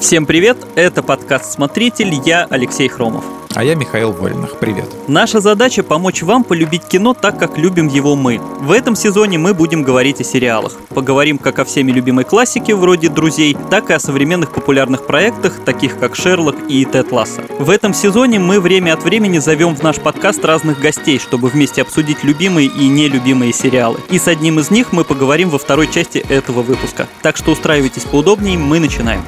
Всем привет, это подкаст «Смотритель», я Алексей Хромов. А я Михаил Вольных. Привет. Наша задача – помочь вам полюбить кино так, как любим его мы. В этом сезоне мы будем говорить о сериалах. Поговорим как о всеми любимой классике, вроде «Друзей», так и о современных популярных проектах, таких как «Шерлок» и «Тед Ласса». В этом сезоне мы время от времени зовем в наш подкаст разных гостей, чтобы вместе обсудить любимые и нелюбимые сериалы. И с одним из них мы поговорим во второй части этого выпуска. Так что устраивайтесь поудобнее, мы начинаем.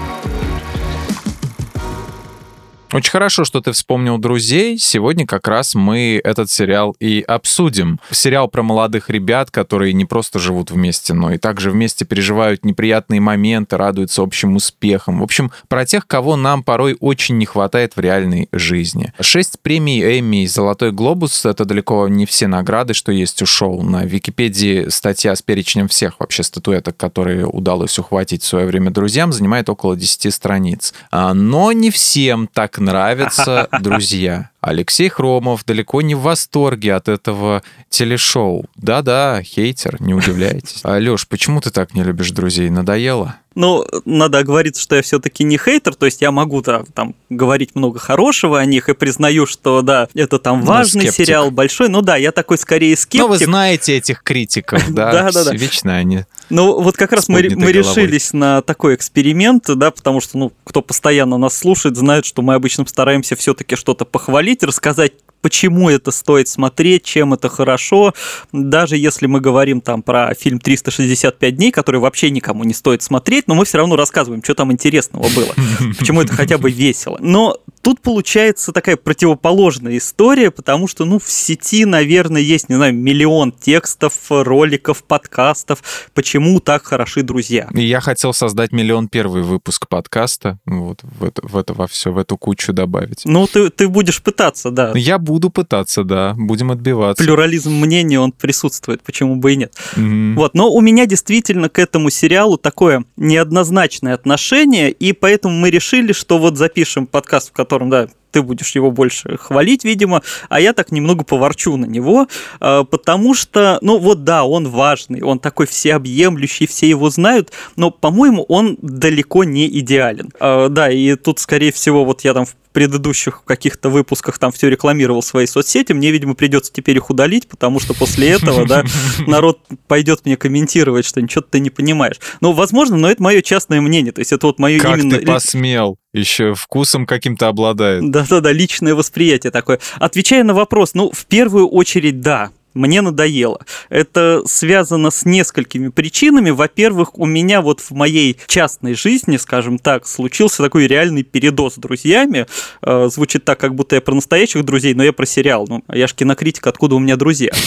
Очень хорошо, что ты вспомнил друзей. Сегодня как раз мы этот сериал и обсудим. Сериал про молодых ребят, которые не просто живут вместе, но и также вместе переживают неприятные моменты, радуются общим успехам. В общем, про тех, кого нам порой очень не хватает в реальной жизни. Шесть премий Эмми и Золотой глобус — это далеко не все награды, что есть у шоу. На Википедии статья с перечнем всех вообще статуэток, которые удалось ухватить в свое время друзьям, занимает около 10 страниц. А, но не всем так нравятся друзья. Алексей Хромов далеко не в восторге от этого телешоу. Да-да, хейтер, не удивляйтесь. Алёш, почему ты так не любишь друзей? Надоело? Ну, надо оговориться, что я все-таки не хейтер, то есть я могу да, там говорить много хорошего о них и признаю, что да, это там ну, важный ну, сериал, большой. Ну да, я такой скорее скептик. Ну, вы знаете этих критиков, да? Да, да, да. Вечно они. Ну, вот как раз мы, мы решились на такой эксперимент, да, потому что, ну, кто постоянно нас слушает, знает, что мы обычно стараемся все-таки что-то похвалить, рассказать почему это стоит смотреть, чем это хорошо. Даже если мы говорим там про фильм «365 дней», который вообще никому не стоит смотреть, но мы все равно рассказываем, что там интересного было, почему это хотя бы весело. Но тут получается такая противоположная история, потому что, ну, в сети, наверное, есть, не знаю, миллион текстов, роликов, подкастов, почему так хороши друзья. И я хотел создать миллион первый выпуск подкаста, вот в это, в это во все, в эту кучу добавить. Ну, ты, ты будешь пытаться, да. Я буду пытаться, да, будем отбиваться. Плюрализм мнений, он присутствует, почему бы и нет. Mm-hmm. Вот, но у меня действительно к этому сериалу такое неоднозначное отношение, и поэтому мы решили, что вот запишем подкаст, в котором, да, ты будешь его больше хвалить, видимо, а я так немного поворчу на него, а, потому что, ну вот да, он важный, он такой всеобъемлющий, все его знают, но, по-моему, он далеко не идеален. А, да, и тут, скорее всего, вот я там в предыдущих каких-то выпусках там все рекламировал свои соцсети, мне, видимо, придется теперь их удалить, потому что после этого, да, народ пойдет мне комментировать, что ничего ты не понимаешь. Ну, возможно, но это мое частное мнение, то есть это вот мое как именно... ты посмел? Еще вкусом каким-то обладает. Да-да-да, личное восприятие такое. Отвечая на вопрос, ну, в первую очередь, да, мне надоело. Это связано с несколькими причинами. Во-первых, у меня вот в моей частной жизни, скажем так, случился такой реальный передоз с друзьями. Э, звучит так, как будто я про настоящих друзей, но я про сериал. Ну, я ж кинокритик, откуда у меня друзья?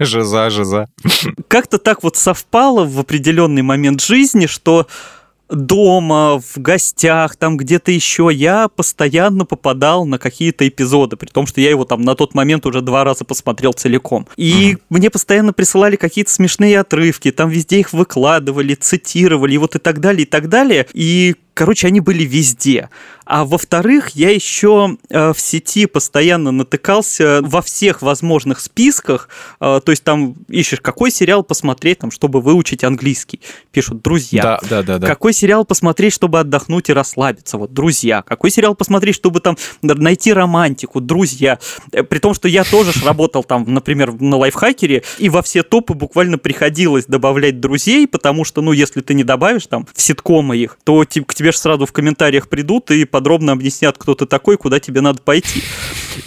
Жиза, жиза. Как-то так вот совпало в определенный момент жизни, что дома, в гостях, там где-то еще, я постоянно попадал на какие-то эпизоды, при том, что я его там на тот момент уже два раза посмотрел целиком. И mm-hmm. мне постоянно присылали какие-то смешные отрывки, там везде их выкладывали, цитировали, и вот и так далее, и так далее. И Короче, они были везде. А во-вторых, я еще э, в сети постоянно натыкался во всех возможных списках. Э, то есть там ищешь, какой сериал посмотреть, там, чтобы выучить английский. Пишут друзья. Да, да, да, да. Какой сериал посмотреть, чтобы отдохнуть и расслабиться? Вот друзья. Какой сериал посмотреть, чтобы там найти романтику? Друзья. Э, при том, что я тоже работал там, например, на лайфхакере, и во все топы буквально приходилось добавлять друзей, потому что, ну, если ты не добавишь там в ситкомы их, то к тебе же сразу в комментариях придут и подробно объяснят, кто ты такой, куда тебе надо пойти.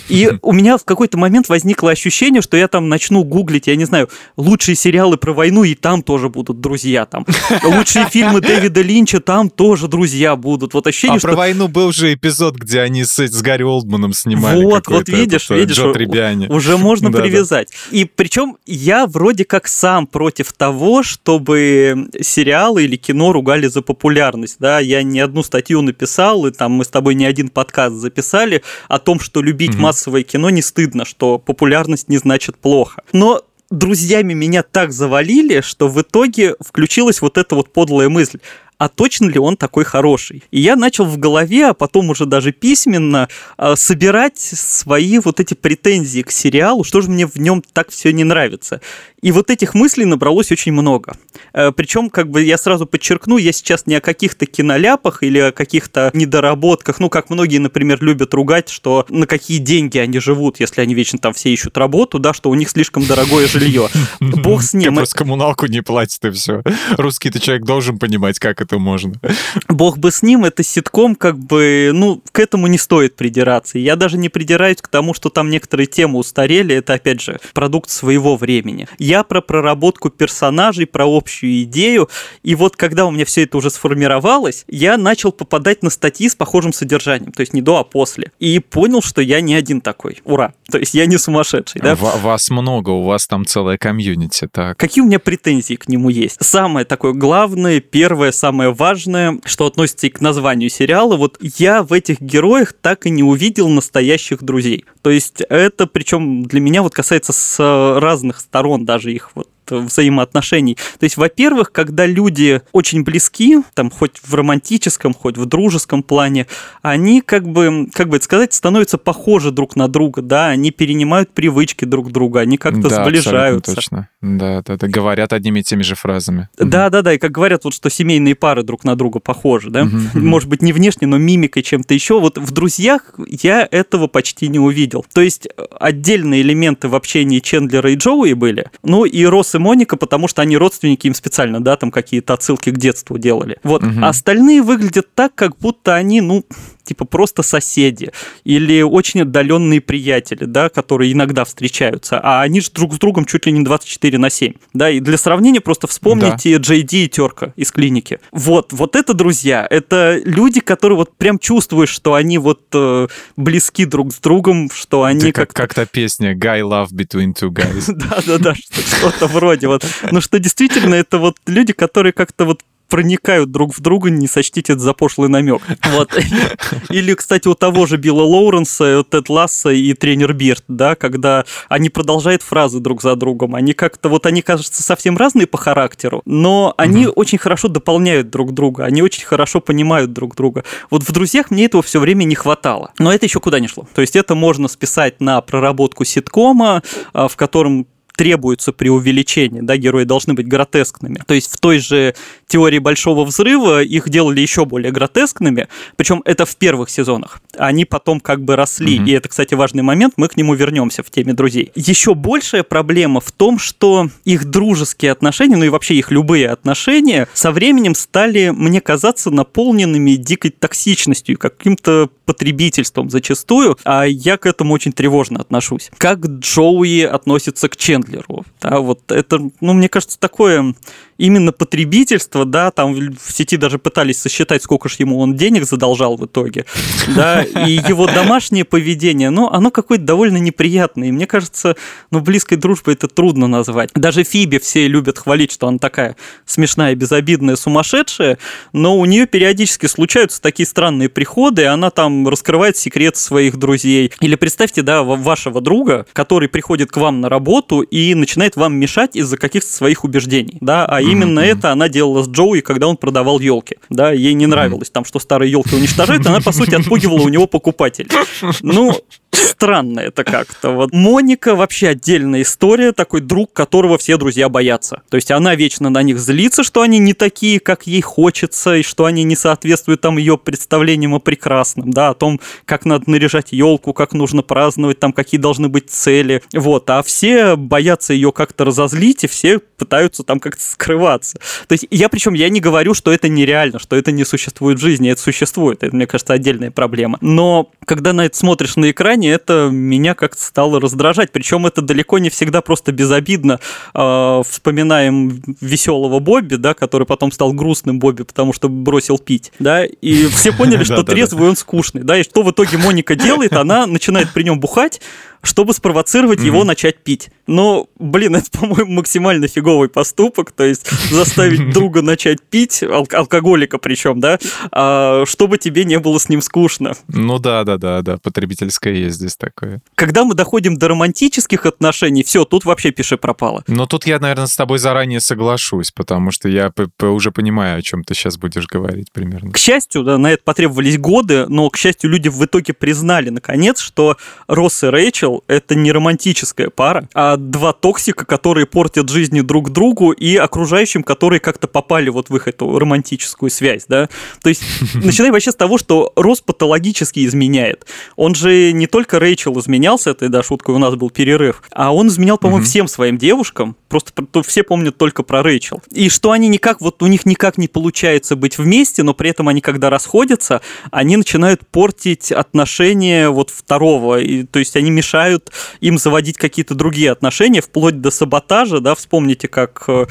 И у меня в какой-то момент возникло ощущение, что я там начну гуглить, я не знаю, лучшие сериалы про войну, и там тоже будут друзья. Там. Лучшие фильмы Дэвида Линча, там тоже друзья будут. Вот ощущение, а что... про войну был же эпизод, где они с, с Гарри Олдманом снимали. Вот, вот видишь, этот, видишь, Джо уже можно да, привязать. Да. И причем я вроде как сам против того, чтобы сериалы или кино ругали за популярность. Да, я не одну статью написал, и там мы с тобой не один подкаст записали о том, что любить угу. массовое кино не стыдно, что популярность не значит плохо. Но друзьями меня так завалили, что в итоге включилась вот эта вот подлая мысль. А точно ли он такой хороший? И я начал в голове, а потом уже даже письменно э, собирать свои вот эти претензии к сериалу, что же мне в нем так все не нравится. И вот этих мыслей набралось очень много. Э, Причем, как бы я сразу подчеркну, я сейчас не о каких-то киноляпах или о каких-то недоработках, ну, как многие, например, любят ругать, что на какие деньги они живут, если они вечно там все ищут работу, да, что у них слишком дорогое жилье. Бог с ним. Ты просто коммуналку не платит, и все. Русский ты человек должен понимать, как это можно. Бог бы с ним, это ситком, как бы, ну, к этому не стоит придираться. Я даже не придираюсь к тому, что там некоторые темы устарели, это, опять же, продукт своего времени. Я про проработку персонажей, про общую идею, и вот когда у меня все это уже сформировалось, я начал попадать на статьи с похожим содержанием, то есть не до, а после, и понял, что я не один такой. Ура! То есть я не сумасшедший, да? В- вас много, у вас там целая комьюнити, так. Какие у меня претензии к нему есть? Самое такое главное, первое, самое важное, что относится и к названию сериала, вот я в этих героях так и не увидел настоящих друзей. То есть это, причем для меня вот касается с разных сторон даже их вот взаимоотношений. То есть, во-первых, когда люди очень близки, там, хоть в романтическом, хоть в дружеском плане, они, как бы, как бы это сказать, становятся похожи друг на друга, да, они перенимают привычки друг друга, они как-то да, сближаются. точно. Да, да, да, говорят одними и теми же фразами. Да, да, да, и как говорят, вот что семейные пары друг на друга похожи, да, может быть, не внешне, но мимикой чем-то еще. Вот в «Друзьях» я этого почти не увидел. То есть отдельные элементы в общении Чендлера и Джоуи были, ну и Росс и Моника, потому что они родственники, им специально, да, там какие-то отсылки к детству делали. Вот. Мгм. А остальные выглядят так, как будто они, ну, типа просто соседи или очень отдаленные приятели, да, которые иногда встречаются, а они же друг с другом чуть ли не 24 на 7, да, и для сравнения просто вспомните Джей Ди и Терка из клиники. Вот, вот это друзья, это люди, которые вот прям чувствуешь, что они вот э, близки друг с другом, что они как, как-то как та песня «Guy love between two guys». да-да-да, что- что-то вроде вот. Ну что действительно, это вот люди, которые как-то вот проникают друг в друга, не сочтите это за пошлый намек. Вот. Или, кстати, у того же Билла Лоуренса, Тед Ласса и тренер Бирд, да, когда они продолжают фразы друг за другом, они как-то, вот они, кажется, совсем разные по характеру, но они очень хорошо дополняют друг друга, они очень хорошо понимают друг друга. Вот в «Друзьях» мне этого все время не хватало. Но это еще куда не шло. То есть это можно списать на проработку ситкома, а, в котором требуется преувеличение, да, герои должны быть гротескными. То есть в той же теории Большого Взрыва их делали еще более гротескными, причем это в первых сезонах. Они потом как бы росли, Мгм. и это, кстати, важный момент, мы к нему вернемся в теме друзей. Еще большая проблема в том, что их дружеские отношения, ну и вообще их любые отношения со временем стали, мне казаться, наполненными дикой токсичностью, каким-то потребительством зачастую, а я к этому очень тревожно отношусь. Как Джоуи относится к Чендлеру? Да, вот это, ну, мне кажется, такое именно потребительство, да, там в сети даже пытались сосчитать, сколько же ему он денег задолжал в итоге, да, и его домашнее поведение, ну, оно какое-то довольно неприятное, и мне кажется, ну, близкой дружбой это трудно назвать. Даже Фиби все любят хвалить, что она такая смешная, безобидная, сумасшедшая, но у нее периодически случаются такие странные приходы, и она там раскрывает секрет своих друзей. Или представьте, да, ва- вашего друга, который приходит к вам на работу и начинает вам мешать из-за каких-то своих убеждений, да, а именно это она делала с Джоуи, когда он продавал елки, да, ей не нравилось там, что старые елки уничтожают, она, по сути, отпугивала у него покупателей. Ну, странно это как-то. Вот. Моника вообще отдельная история, такой друг, которого все друзья боятся. То есть она вечно на них злится, что они не такие, как ей хочется, и что они не соответствуют там ее представлениям о прекрасном, да, о том, как надо наряжать елку, как нужно праздновать, там какие должны быть цели. Вот, а все боятся ее как-то разозлить, и все пытаются там как-то скрываться. То есть я причем я не говорю, что это нереально, что это не существует в жизни, это существует, это, мне кажется, отдельная проблема. Но когда на это смотришь на экране, это меня как-то стало раздражать. Причем это далеко не всегда просто безобидно. Э, Вспоминаем веселого Бобби, да, который потом стал грустным Бобби, потому что бросил пить, да, и все поняли, что трезвый он скучный, да, и что в итоге Моника делает, она начинает при нем бухать, чтобы спровоцировать его начать пить. Но, блин, это, по-моему, максимально фиговый поступок. То есть заставить друга начать пить, ал- алкоголика причем, да, а, чтобы тебе не было с ним скучно. Ну да, да, да, да, потребительское есть здесь такое. Когда мы доходим до романтических отношений, все, тут вообще пиши пропало. Но тут я, наверное, с тобой заранее соглашусь, потому что я уже понимаю, о чем ты сейчас будешь говорить примерно. К счастью, да, на это потребовались годы, но, к счастью, люди в итоге признали, наконец, что Росс и Рэйчел — это не романтическая пара, а два токсика, которые портят жизни друг другу и окружающим, которые как-то попали вот в их эту романтическую связь, да. То есть, начиная вообще с того, что Росс патологически изменяет. Он же не только Рэйчел изменялся, это, да, шутка, у нас был перерыв, а он изменял, по-моему, всем своим девушкам, просто все помнят только про Рэйчел. И что они никак, вот у них никак не получается быть вместе, но при этом они, когда расходятся, они начинают портить отношения вот второго, и, то есть они мешают им заводить какие-то другие отношения, вплоть до саботажа, да, вспомните, как э,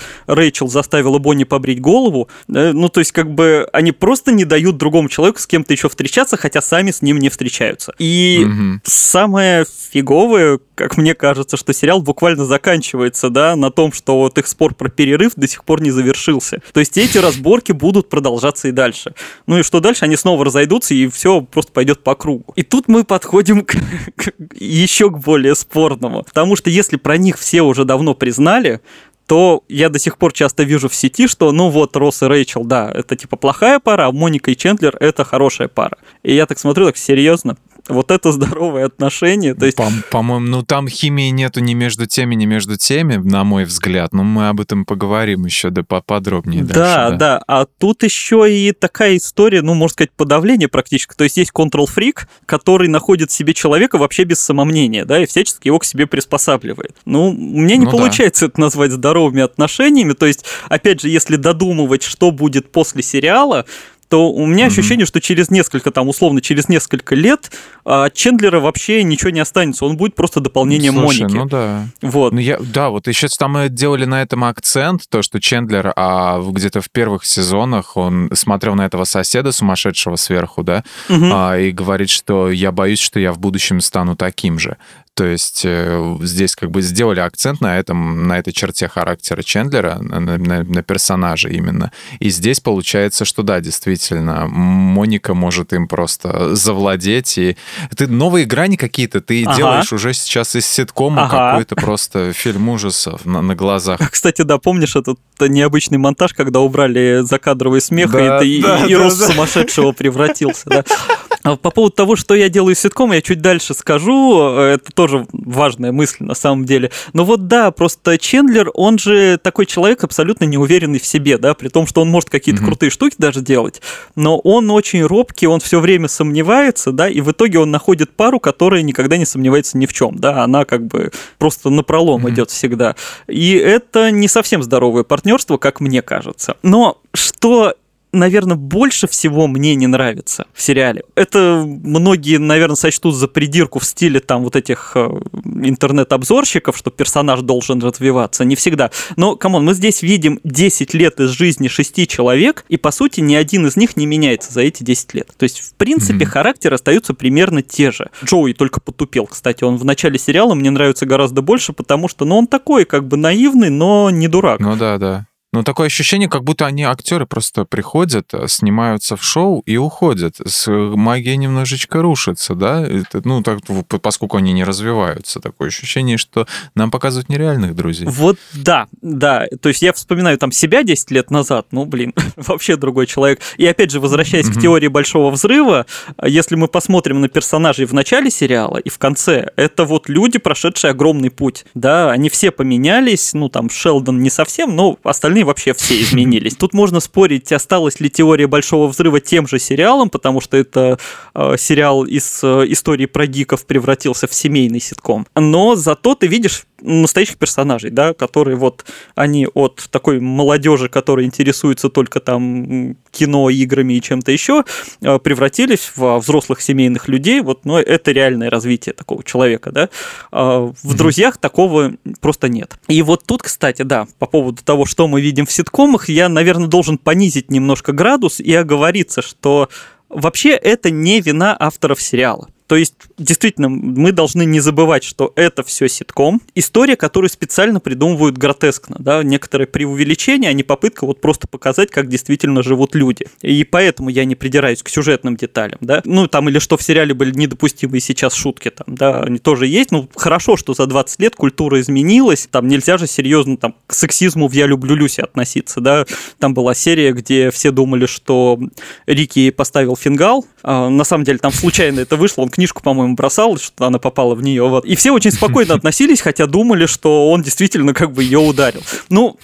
Рэйчел заставила Бонни побрить голову, ну, то есть как бы они просто не дают другому человеку с кем-то еще встречаться, хотя сами с ним не встречаются. И угу. самое фиговое, как мне кажется, что сериал буквально заканчивается, да, на том, что вот их спор про перерыв до сих пор не завершился. То есть эти разборки будут продолжаться и дальше. Ну и что дальше? Они снова разойдутся, и все просто пойдет по кругу. И тут мы подходим к, к, еще к более спорному. Потому что если про них все уже давно признали, то я до сих пор часто вижу в сети, что ну вот Росс и Рэйчел, да, это типа плохая пара, а Моника и Чендлер это хорошая пара. И я так смотрю, так серьезно, вот это здоровое отношение. То есть... По- по-моему, ну там химии нету ни между теми, ни между теми, на мой взгляд. Но мы об этом поговорим еще да поподробнее. Да, дальше, да, да. А тут еще и такая история, ну, можно сказать, подавление практически. То есть есть контрол-фрик, который находит в себе человека вообще без самомнения, да, и всячески его к себе приспосабливает. Ну, мне не ну, получается да. это назвать здоровыми отношениями. То есть, опять же, если додумывать, что будет после сериала, то у меня mm-hmm. ощущение, что через несколько, там, условно, через несколько лет а, Чендлера вообще ничего не останется. Он будет просто дополнением Слушай, Моники. ну да. Вот. Ну, я, да, вот еще там мы делали на этом акцент, то, что Чендлер а, где-то в первых сезонах он смотрел на этого соседа сумасшедшего сверху, да, mm-hmm. а, и говорит, что я боюсь, что я в будущем стану таким же. То есть э, здесь как бы сделали акцент на этом, на этой черте характера Чендлера, на, на, на персонаже именно. И здесь получается, что да, действительно, Моника может им просто завладеть. И ты новые грани какие-то ты ага. делаешь уже сейчас из ситкома ага. какой-то просто фильм ужасов на, на глазах. Кстати, да, помнишь этот необычный монтаж, когда убрали закадровый смех, да, и, да, и, и да, рост да. сумасшедшего превратился, да? А по поводу того, что я делаю с ситком, я чуть дальше скажу. Это тоже важная мысль на самом деле. Но вот да, просто Чендлер, он же такой человек абсолютно неуверенный в себе, да, при том, что он может какие-то mm-hmm. крутые штуки даже делать, но он очень робкий, он все время сомневается, да, и в итоге он находит пару, которая никогда не сомневается ни в чем, да, она как бы просто напролом mm-hmm. идет всегда. И это не совсем здоровое партнерство, как мне кажется. Но что наверное, больше всего мне не нравится в сериале. Это многие, наверное, сочтут за придирку в стиле там вот этих э, интернет-обзорщиков, что персонаж должен развиваться. Не всегда. Но, come on, мы здесь видим 10 лет из жизни шести человек, и, по сути, ни один из них не меняется за эти 10 лет. То есть, в принципе, mm-hmm. характеры остаются примерно те же. Джоуи только потупел, кстати. Он в начале сериала мне нравится гораздо больше, потому что, ну, он такой, как бы наивный, но не дурак. Ну да, да. Но такое ощущение, как будто они, актеры, просто приходят, э, снимаются в шоу и уходят. С магия немножечко рушится, да? Это, ну, так, поскольку они не развиваются. Такое ощущение, что нам показывают нереальных друзей. Вот да, да. То есть я вспоминаю там себя 10 лет назад, ну, блин, вообще другой человек. И опять же, возвращаясь mm-hmm. к теории Большого Взрыва, если мы посмотрим на персонажей в начале сериала и в конце, это вот люди, прошедшие огромный путь, да, они все поменялись, ну, там, Шелдон не совсем, но остальные вообще все изменились. Тут можно спорить, осталась ли теория Большого Взрыва тем же сериалом, потому что это э, сериал из э, истории про гиков превратился в семейный ситком. Но зато ты видишь настоящих персонажей, да, которые вот, они от такой молодежи, которая интересуется только там кино, играми и чем-то еще, э, превратились в взрослых семейных людей, вот, но это реальное развитие такого человека, да. А в «Друзьях» такого просто нет. И вот тут, кстати, да, по поводу того, что мы видим в ситкомах, я, наверное, должен понизить немножко градус и оговориться, что вообще это не вина авторов сериала. То есть, действительно, мы должны не забывать, что это все ситком. История, которую специально придумывают гротескно. Да? Некоторое преувеличение, а не попытка вот просто показать, как действительно живут люди. И поэтому я не придираюсь к сюжетным деталям. Да? Ну, там, или что в сериале были недопустимые сейчас шутки, там, да, они тоже есть. Ну, хорошо, что за 20 лет культура изменилась. Там нельзя же серьезно там, к сексизму в «Я люблю Люси» относиться. Да? Там была серия, где все думали, что Рики поставил фингал. А, на самом деле, там случайно это вышло. Он книжку, по-моему, бросал, что она попала в нее. Вот. И все очень спокойно относились, хотя думали, что он действительно как бы ее ударил. Ну,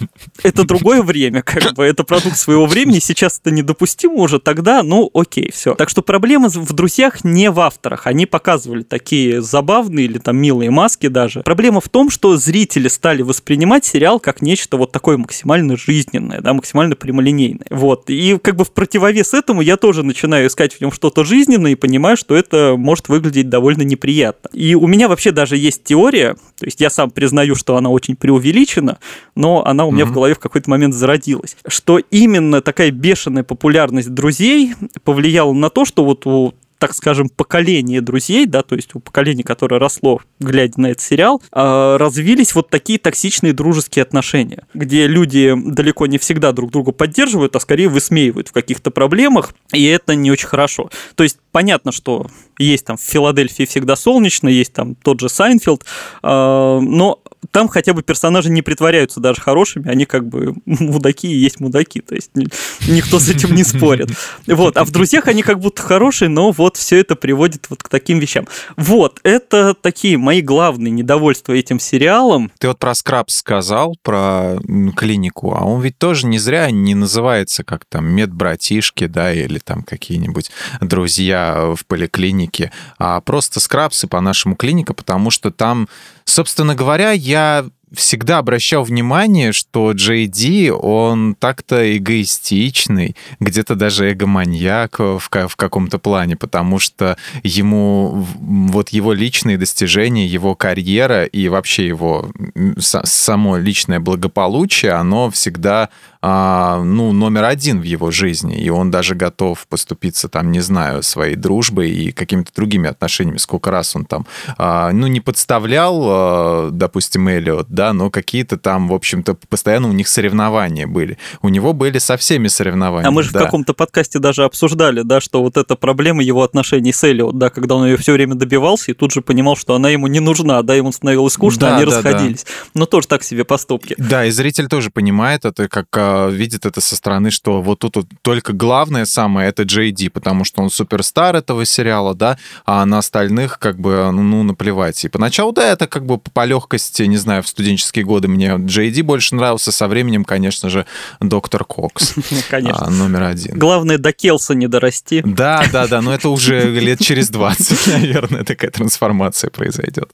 это другое время, как бы, это продукт своего времени, сейчас это недопустимо уже, тогда, ну, окей, все. Так что проблема в друзьях не в авторах, они показывали такие забавные или там милые маски даже. Проблема в том, что зрители стали воспринимать сериал как нечто вот такое максимально жизненное, да, максимально прямолинейное. Вот, и как бы в противовес этому я тоже начинаю искать в нем что-то жизненное и понимаю, что это может выглядеть довольно неприятно. И у меня вообще даже есть теория, то есть я сам признаю, что она очень преувеличена, но она у меня mm-hmm. в голове в какой-то момент зародилась, что именно такая бешеная популярность друзей повлияла на то, что вот у так скажем, поколение друзей, да, то есть у поколения, которое росло, глядя на этот сериал, а, развились вот такие токсичные дружеские отношения, где люди далеко не всегда друг друга поддерживают, а скорее высмеивают в каких-то проблемах, и это не очень хорошо. То есть понятно, что есть там в Филадельфии всегда солнечно, есть там тот же Сайнфелд, а, но там хотя бы персонажи не притворяются даже хорошими, они как бы мудаки и есть мудаки, то есть никто с этим не спорит. Вот, а в «Друзьях» они как будто хорошие, но вот все это приводит вот к таким вещам. Вот, это такие мои главные недовольства этим сериалом. Ты вот про Scrubs сказал, про клинику, а он ведь тоже не зря не называется как там медбратишки, да, или там какие-нибудь друзья в поликлинике, а просто Скрабс и по-нашему клиника, потому что там Собственно говоря, я всегда обращал внимание, что Ди, он так-то эгоистичный, где-то даже эгоманьяк в, в каком-то плане, потому что ему вот его личные достижения, его карьера и вообще его само личное благополучие, оно всегда а, ну, номер один в его жизни, и он даже готов поступиться там, не знаю, своей дружбой и какими-то другими отношениями. Сколько раз он там, а, ну, не подставлял, а, допустим, Эллиот, да, но какие-то там, в общем-то, постоянно у них соревнования были. У него были со всеми соревнования. А мы же да. в каком-то подкасте даже обсуждали, да, что вот эта проблема его отношений с Эллиот, да, когда он ее все время добивался и тут же понимал, что она ему не нужна, да, ему становилось скучно, да, они да, расходились. Да. Но тоже так себе поступки. Да, и зритель тоже понимает это, как видит это со стороны, что вот тут вот только главное самое это Джей Ди, потому что он суперстар этого сериала, да, а на остальных как бы, ну, ну наплевать. И поначалу, да, это как бы по легкости, не знаю, в студенческие годы мне Джей Ди больше нравился, со временем, конечно же, Доктор Кокс. Конечно. А, номер один. Главное, до Келса не дорасти. Да, да, да, но это уже лет через 20, наверное, такая трансформация произойдет.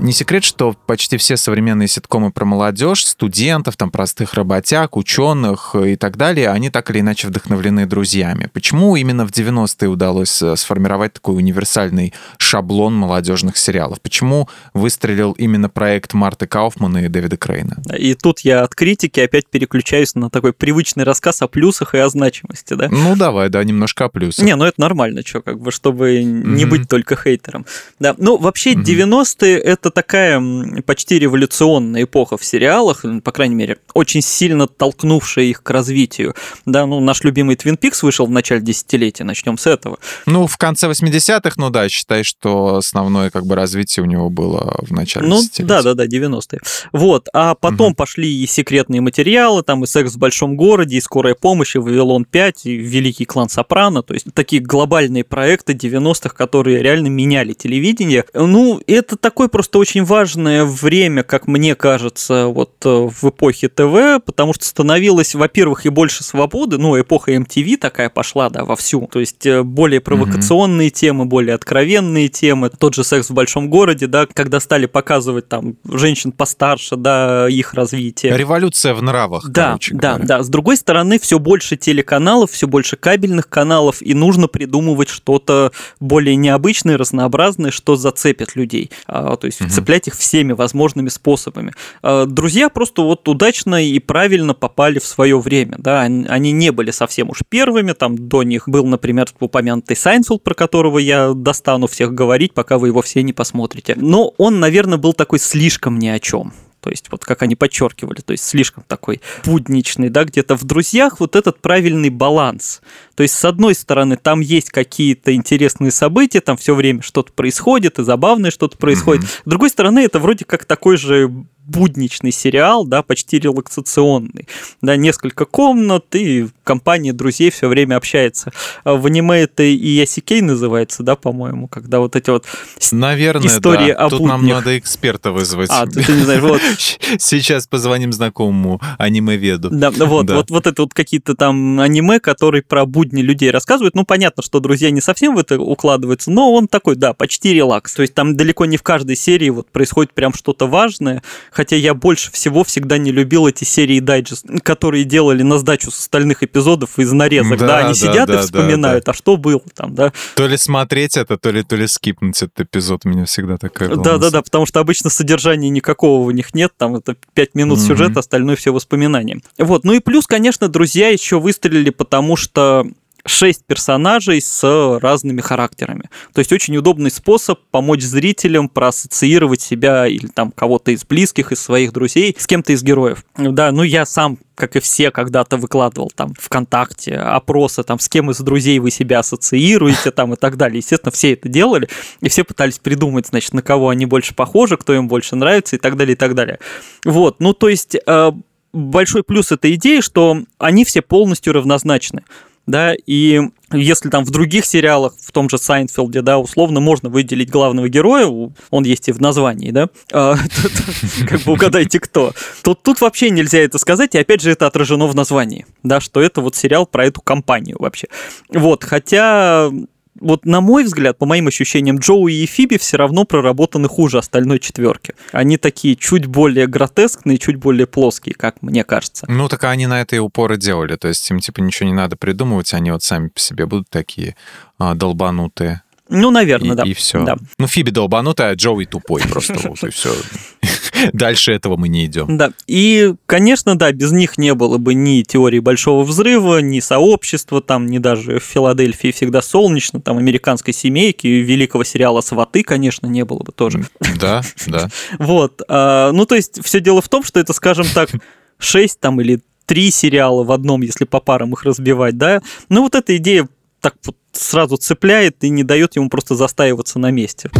Не секрет, что почти все современные ситкомы про молодежь, студентов, там, простых работяг, ученых и так далее, они так или иначе вдохновлены друзьями. Почему именно в 90-е удалось э, сформировать такой универсальный шаблон молодежных сериалов? Почему выстрелил именно проект Марты Кауфмана и Дэвида Крейна? И тут я от критики опять переключаюсь на такой привычный рассказ о плюсах и о значимости, да? Ну, давай, да, немножко о плюсах. Не, ну это нормально, что, как бы, чтобы mm-hmm. не быть только хейтером. Да, ну, вообще, mm-hmm. 90-е это это такая почти революционная эпоха в сериалах, по крайней мере, очень сильно толкнувшая их к развитию. Да, ну, наш любимый Twin Peaks вышел в начале десятилетия, начнем с этого. Ну, в конце 80-х, ну да, считай, что основное как бы развитие у него было в начале ну, десятилетия. Да, да, да, 90-е. Вот, а потом угу. пошли и секретные материалы, там и секс в большом городе, и скорая помощь, и Вавилон 5, и Великий клан Сопрано, то есть такие глобальные проекты 90-х, которые реально меняли телевидение. Ну, это такой просто очень важное время, как мне кажется, вот э, в эпохе ТВ, потому что становилось, во-первых, и больше свободы, ну, эпоха MTV такая пошла, да, вовсю, то есть э, более провокационные mm-hmm. темы, более откровенные темы, тот же секс в большом городе, да, когда стали показывать там женщин постарше, да, их развитие. Революция в нравах, да, короче да, говоря. да. С другой стороны, все больше телеканалов, все больше кабельных каналов, и нужно придумывать что-то более необычное, разнообразное, что зацепит людей. А, то есть цеплять их всеми возможными способами. А, друзья просто вот удачно и правильно попали в свое время, да, они не были совсем уж первыми, там до них был, например, упомянутый Сайнфилд, про которого я достану всех говорить, пока вы его все не посмотрите. Но он, наверное, был такой слишком ни о чем. То есть, вот как они подчеркивали, то есть слишком такой будничный, да, где-то в друзьях вот этот правильный баланс. То есть, с одной стороны, там есть какие-то интересные события, там все время что-то происходит, и забавное что-то происходит. Mm-hmm. С другой стороны, это вроде как такой же будничный сериал, да, почти релаксационный. Да, несколько комнат, и компания друзей все время общается. А в аниме это и Ясикей называется, да, по-моему, когда вот эти вот Наверное, истории да. о Тут буднях. нам надо эксперта вызвать. А, ты, ты не знаешь, вот. Сейчас позвоним знакомому аниме-веду. Да, вот, да. вот, вот это вот какие-то там аниме, которые про будни людей рассказывают. Ну, понятно, что друзья не совсем в это укладываются, но он такой, да, почти релакс. То есть там далеко не в каждой серии вот происходит прям что-то важное, хотя я больше всего всегда не любил эти серии дайджест, которые делали на сдачу с остальных эпизодов из нарезок, да, да они да, сидят да, и вспоминают, да, да. а что было там, да. То ли смотреть это, то ли, то ли скипнуть этот эпизод, меня всегда такая Да, да, да, потому что обычно содержания никакого у них нет, там это 5 минут mm-hmm. сюжета, остальное все воспоминания. Вот, ну и плюс, конечно, друзья еще выстрелили, потому что шесть персонажей с разными характерами. То есть очень удобный способ помочь зрителям проассоциировать себя или там кого-то из близких, из своих друзей с кем-то из героев. Да, ну я сам как и все когда-то выкладывал там ВКонтакте опросы, там, с кем из друзей вы себя ассоциируете, там, и так далее. Естественно, все это делали, и все пытались придумать, значит, на кого они больше похожи, кто им больше нравится, и так далее, и так далее. Вот, ну, то есть э, большой плюс этой идеи, что они все полностью равнозначны да, и если там в других сериалах, в том же Сайнфилде, да, условно можно выделить главного героя, он есть и в названии, да, а, как бы угадайте кто, то тут вообще нельзя это сказать, и опять же это отражено в названии, да, что это вот сериал про эту компанию вообще. Вот, хотя вот на мой взгляд, по моим ощущениям, Джоуи и Фиби все равно проработаны хуже остальной четверки. Они такие чуть более гротескные, чуть более плоские, как мне кажется. Ну, так они на это и упоры делали. То есть им, типа, ничего не надо придумывать, они вот сами по себе будут такие а, долбанутые. Ну, наверное, и, да. И все. Да. Ну, Фиби долбанутая, а Джоуи тупой просто. Вот и все. Дальше этого мы не идем. Да. И, конечно, да, без них не было бы ни теории большого взрыва, ни сообщества, там, ни даже в Филадельфии всегда солнечно, там, американской семейки, великого сериала «Сваты», конечно, не было бы тоже. Да, да. Вот. А, ну, то есть, все дело в том, что это, скажем так, шесть там или три сериала в одном, если по парам их разбивать, да. Ну, вот эта идея так вот сразу цепляет и не дает ему просто застаиваться на месте.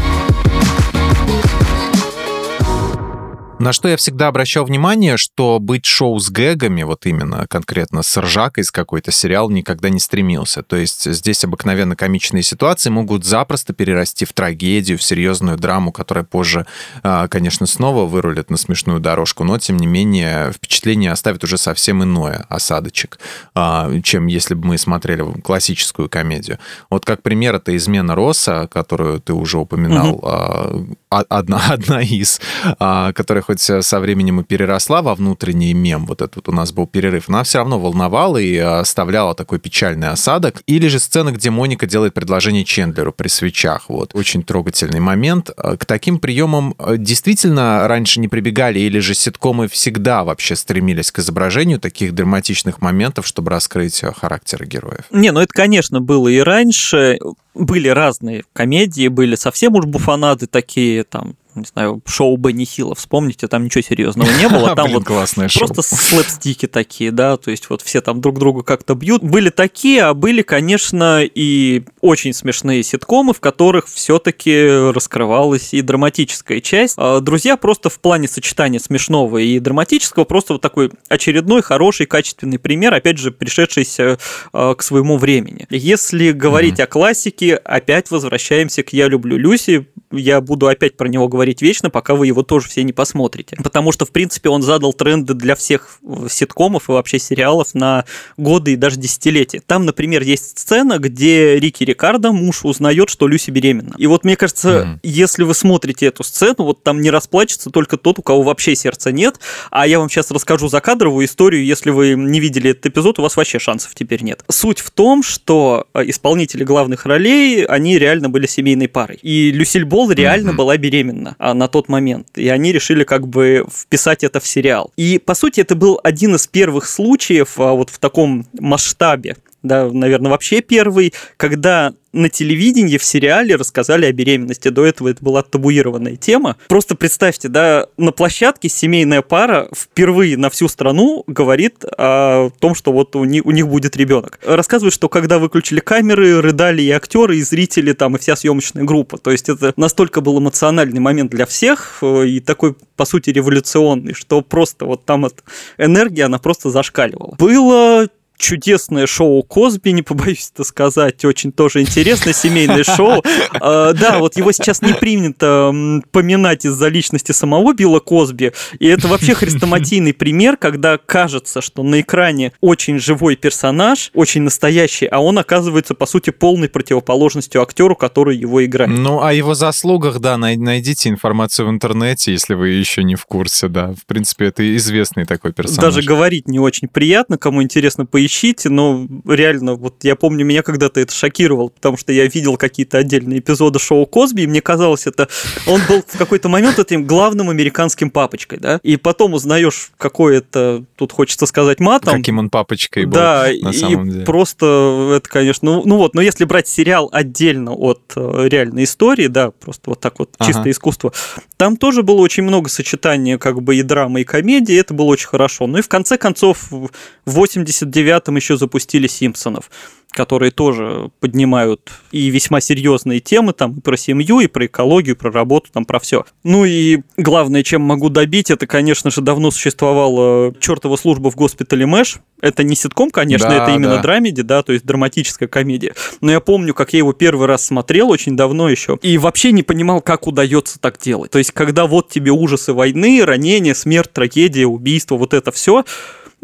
На что я всегда обращал внимание, что быть шоу с гэгами, вот именно конкретно с ржакой с какой-то сериал никогда не стремился. То есть здесь обыкновенно комичные ситуации могут запросто перерасти в трагедию, в серьезную драму, которая позже, а, конечно, снова вырулит на смешную дорожку, но тем не менее впечатление оставит уже совсем иное осадочек, а, чем если бы мы смотрели классическую комедию. Вот как пример это «Измена Росса», которую ты уже упоминал, угу. одна, одна из, которая хоть э, со временем и переросла во внутренний мем, вот этот вот у нас был перерыв, она все равно волновала и э, оставляла такой печальный осадок. Или же сцена, где Моника делает предложение Чендлеру при свечах. Вот, очень трогательный момент. Э, к таким приемам действительно раньше не прибегали, или же ситкомы всегда вообще стремились к изображению таких драматичных моментов, чтобы раскрыть характеры героев? Не, ну это, конечно, было и раньше были разные комедии, были совсем уж буфанады такие, там, не знаю, шоу Бенни Хилла, вспомните, там ничего серьезного не было, там вот просто слэпстики такие, да, то есть вот все там друг друга как-то бьют. Были такие, а были, конечно, и очень смешные ситкомы, в которых все-таки раскрывалась и драматическая часть. А друзья просто в плане сочетания смешного и драматического просто вот такой очередной хороший качественный пример, опять же, пришедшийся а, к своему времени. Если говорить mm-hmm. о классике, опять возвращаемся к «Я люблю Люси», я буду опять про него говорить вечно, пока вы его тоже все не посмотрите. Потому что, в принципе, он задал тренды для всех э, ситкомов и вообще сериалов на годы и даже десятилетия. Там, например, есть сцена, где Рики Рикардо, муж, узнает, что Люси беременна. И вот мне кажется, mm-hmm. если вы смотрите эту сцену, вот там не расплачется только тот, у кого вообще сердца нет. А я вам сейчас расскажу закадровую историю. Если вы не видели этот эпизод, у вас вообще шансов теперь нет. Суть в том, что э, исполнители главных ролей, они реально были семейной парой. И Люсиль Бол Nicole реально mm-hmm. была беременна а, на тот момент, и они решили как бы вписать это в сериал. И, по сути, это был один из первых случаев а, вот в таком масштабе, да, наверное, вообще первый, когда на телевидении в сериале рассказали о беременности. До этого это была табуированная тема. Просто представьте, да, на площадке семейная пара впервые на всю страну говорит о том, что вот у них, у них будет ребенок. Рассказывают, что когда выключили камеры, рыдали и актеры, и зрители, там, и вся съемочная группа. То есть это настолько был эмоциональный момент для всех э, и такой, по сути, революционный, что просто вот там от энергии она просто зашкаливала. Было чудесное шоу Косби, не побоюсь это сказать, очень тоже интересное семейное шоу. А, да, вот его сейчас не принято поминать из-за личности самого Билла Косби, и это вообще хрестоматийный пример, когда кажется, что на экране очень живой персонаж, очень настоящий, а он оказывается, по сути, полной противоположностью актеру, который его играет. Ну, о его заслугах, да, найдите информацию в интернете, если вы еще не в курсе, да. В принципе, это известный такой персонаж. Даже говорить не очень приятно, кому интересно, поищите ищите, но реально, вот я помню, меня когда-то это шокировало, потому что я видел какие-то отдельные эпизоды шоу Косби, и мне казалось, это он был в какой-то момент этим главным американским папочкой, да, и потом узнаешь, какой это, тут хочется сказать матом. Каким он папочкой был, да, на самом и деле. просто это, конечно, ну, ну вот, но если брать сериал отдельно от э, реальной истории, да, просто вот так вот, чисто ага. искусство, там тоже было очень много сочетания как бы и драмы, и комедии, это было очень хорошо. Ну и в конце концов, в 89 2005 еще запустили «Симпсонов», которые тоже поднимают и весьма серьезные темы там и про семью, и про экологию, и про работу, там про все. Ну и главное, чем могу добить, это, конечно же, давно существовала чертова служба в госпитале Мэш. Это не ситком, конечно, да, это именно да. драмеди, да, то есть драматическая комедия. Но я помню, как я его первый раз смотрел очень давно еще, и вообще не понимал, как удается так делать. То есть, когда вот тебе ужасы войны, ранения, смерть, трагедия, убийство, вот это все,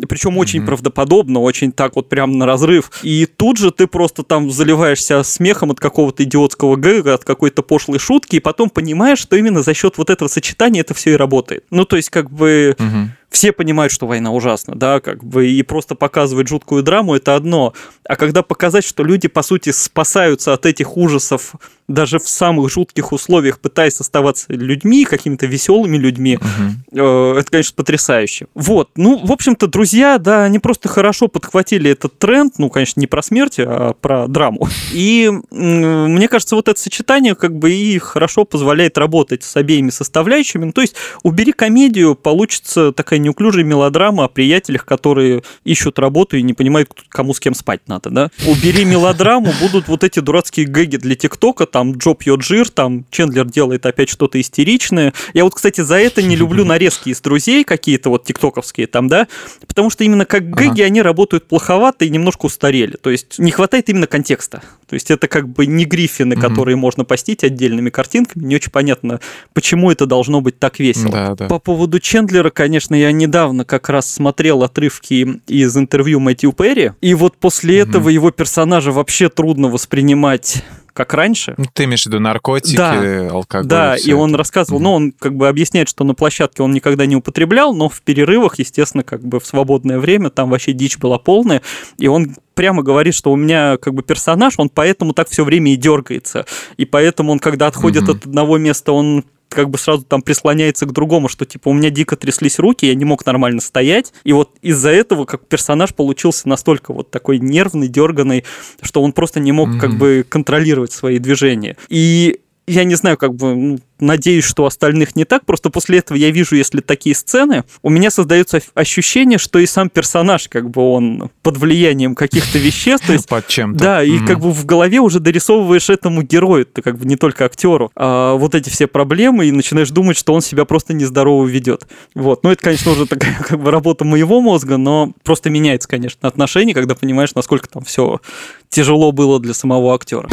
причем mm-hmm. очень правдоподобно, очень так вот прям на разрыв. И тут же ты просто там заливаешься смехом от какого-то идиотского гэга, от какой-то пошлой шутки, и потом понимаешь, что именно за счет вот этого сочетания это все и работает. Ну, то есть, как бы... Mm-hmm все понимают, что война ужасна, да, как бы, и просто показывать жуткую драму это одно. А когда показать, что люди, по сути, спасаются от этих ужасов даже в самых жутких условиях, пытаясь оставаться людьми, какими-то веселыми людьми, угу. э, это, конечно, потрясающе. Вот, ну, в общем-то, друзья, да, они просто хорошо подхватили этот тренд, ну, конечно, не про смерть, а про драму. И э, мне кажется, вот это сочетание как бы и хорошо позволяет работать с обеими составляющими. Ну, то есть убери комедию, получится такая неуклюжая мелодрама о приятелях, которые ищут работу и не понимают, кому с кем спать надо, да. Убери мелодраму, будут вот эти дурацкие гэги для ТикТока, там Джо пьет жир, там Чендлер делает опять что-то истеричное. Я вот, кстати, за это не люблю нарезки из друзей какие-то вот тиктоковские там, да, потому что именно как гэги ага. они работают плоховато и немножко устарели. То есть не хватает именно контекста. То есть это как бы не гриффины, угу. которые можно постить отдельными картинками. Не очень понятно, почему это должно быть так весело. Да, да. По поводу Чендлера, конечно, я недавно как раз смотрел отрывки из интервью Мэтью Перри, и вот после угу. этого его персонажа вообще трудно воспринимать как раньше. Ну, ты имеешь в виду наркотики, да, алкоголь? Да, и, и он рассказывал, mm-hmm. ну, он как бы объясняет, что на площадке он никогда не употреблял, но в перерывах, естественно, как бы в свободное время там вообще дичь была полная, и он прямо говорит, что у меня как бы персонаж, он поэтому так все время и дергается. И поэтому он, когда отходит mm-hmm. от одного места, он как бы сразу там прислоняется к другому, что типа у меня дико тряслись руки, я не мог нормально стоять. И вот из-за этого как персонаж получился настолько вот такой нервный, дерганный, что он просто не мог mm-hmm. как бы контролировать свои движения. И я не знаю, как бы, ну, надеюсь, что остальных не так, просто после этого я вижу, если такие сцены, у меня создается ощущение, что и сам персонаж, как бы он под влиянием каких-то веществ. есть, под чем-то. Да, и как бы в голове уже дорисовываешь этому герою, ты как бы не только актеру, а вот эти все проблемы, и начинаешь думать, что он себя просто нездорово ведет. Вот. Ну, это, конечно, уже такая как бы работа моего мозга, но просто меняется, конечно, отношение, когда понимаешь, насколько там все тяжело было для самого актера.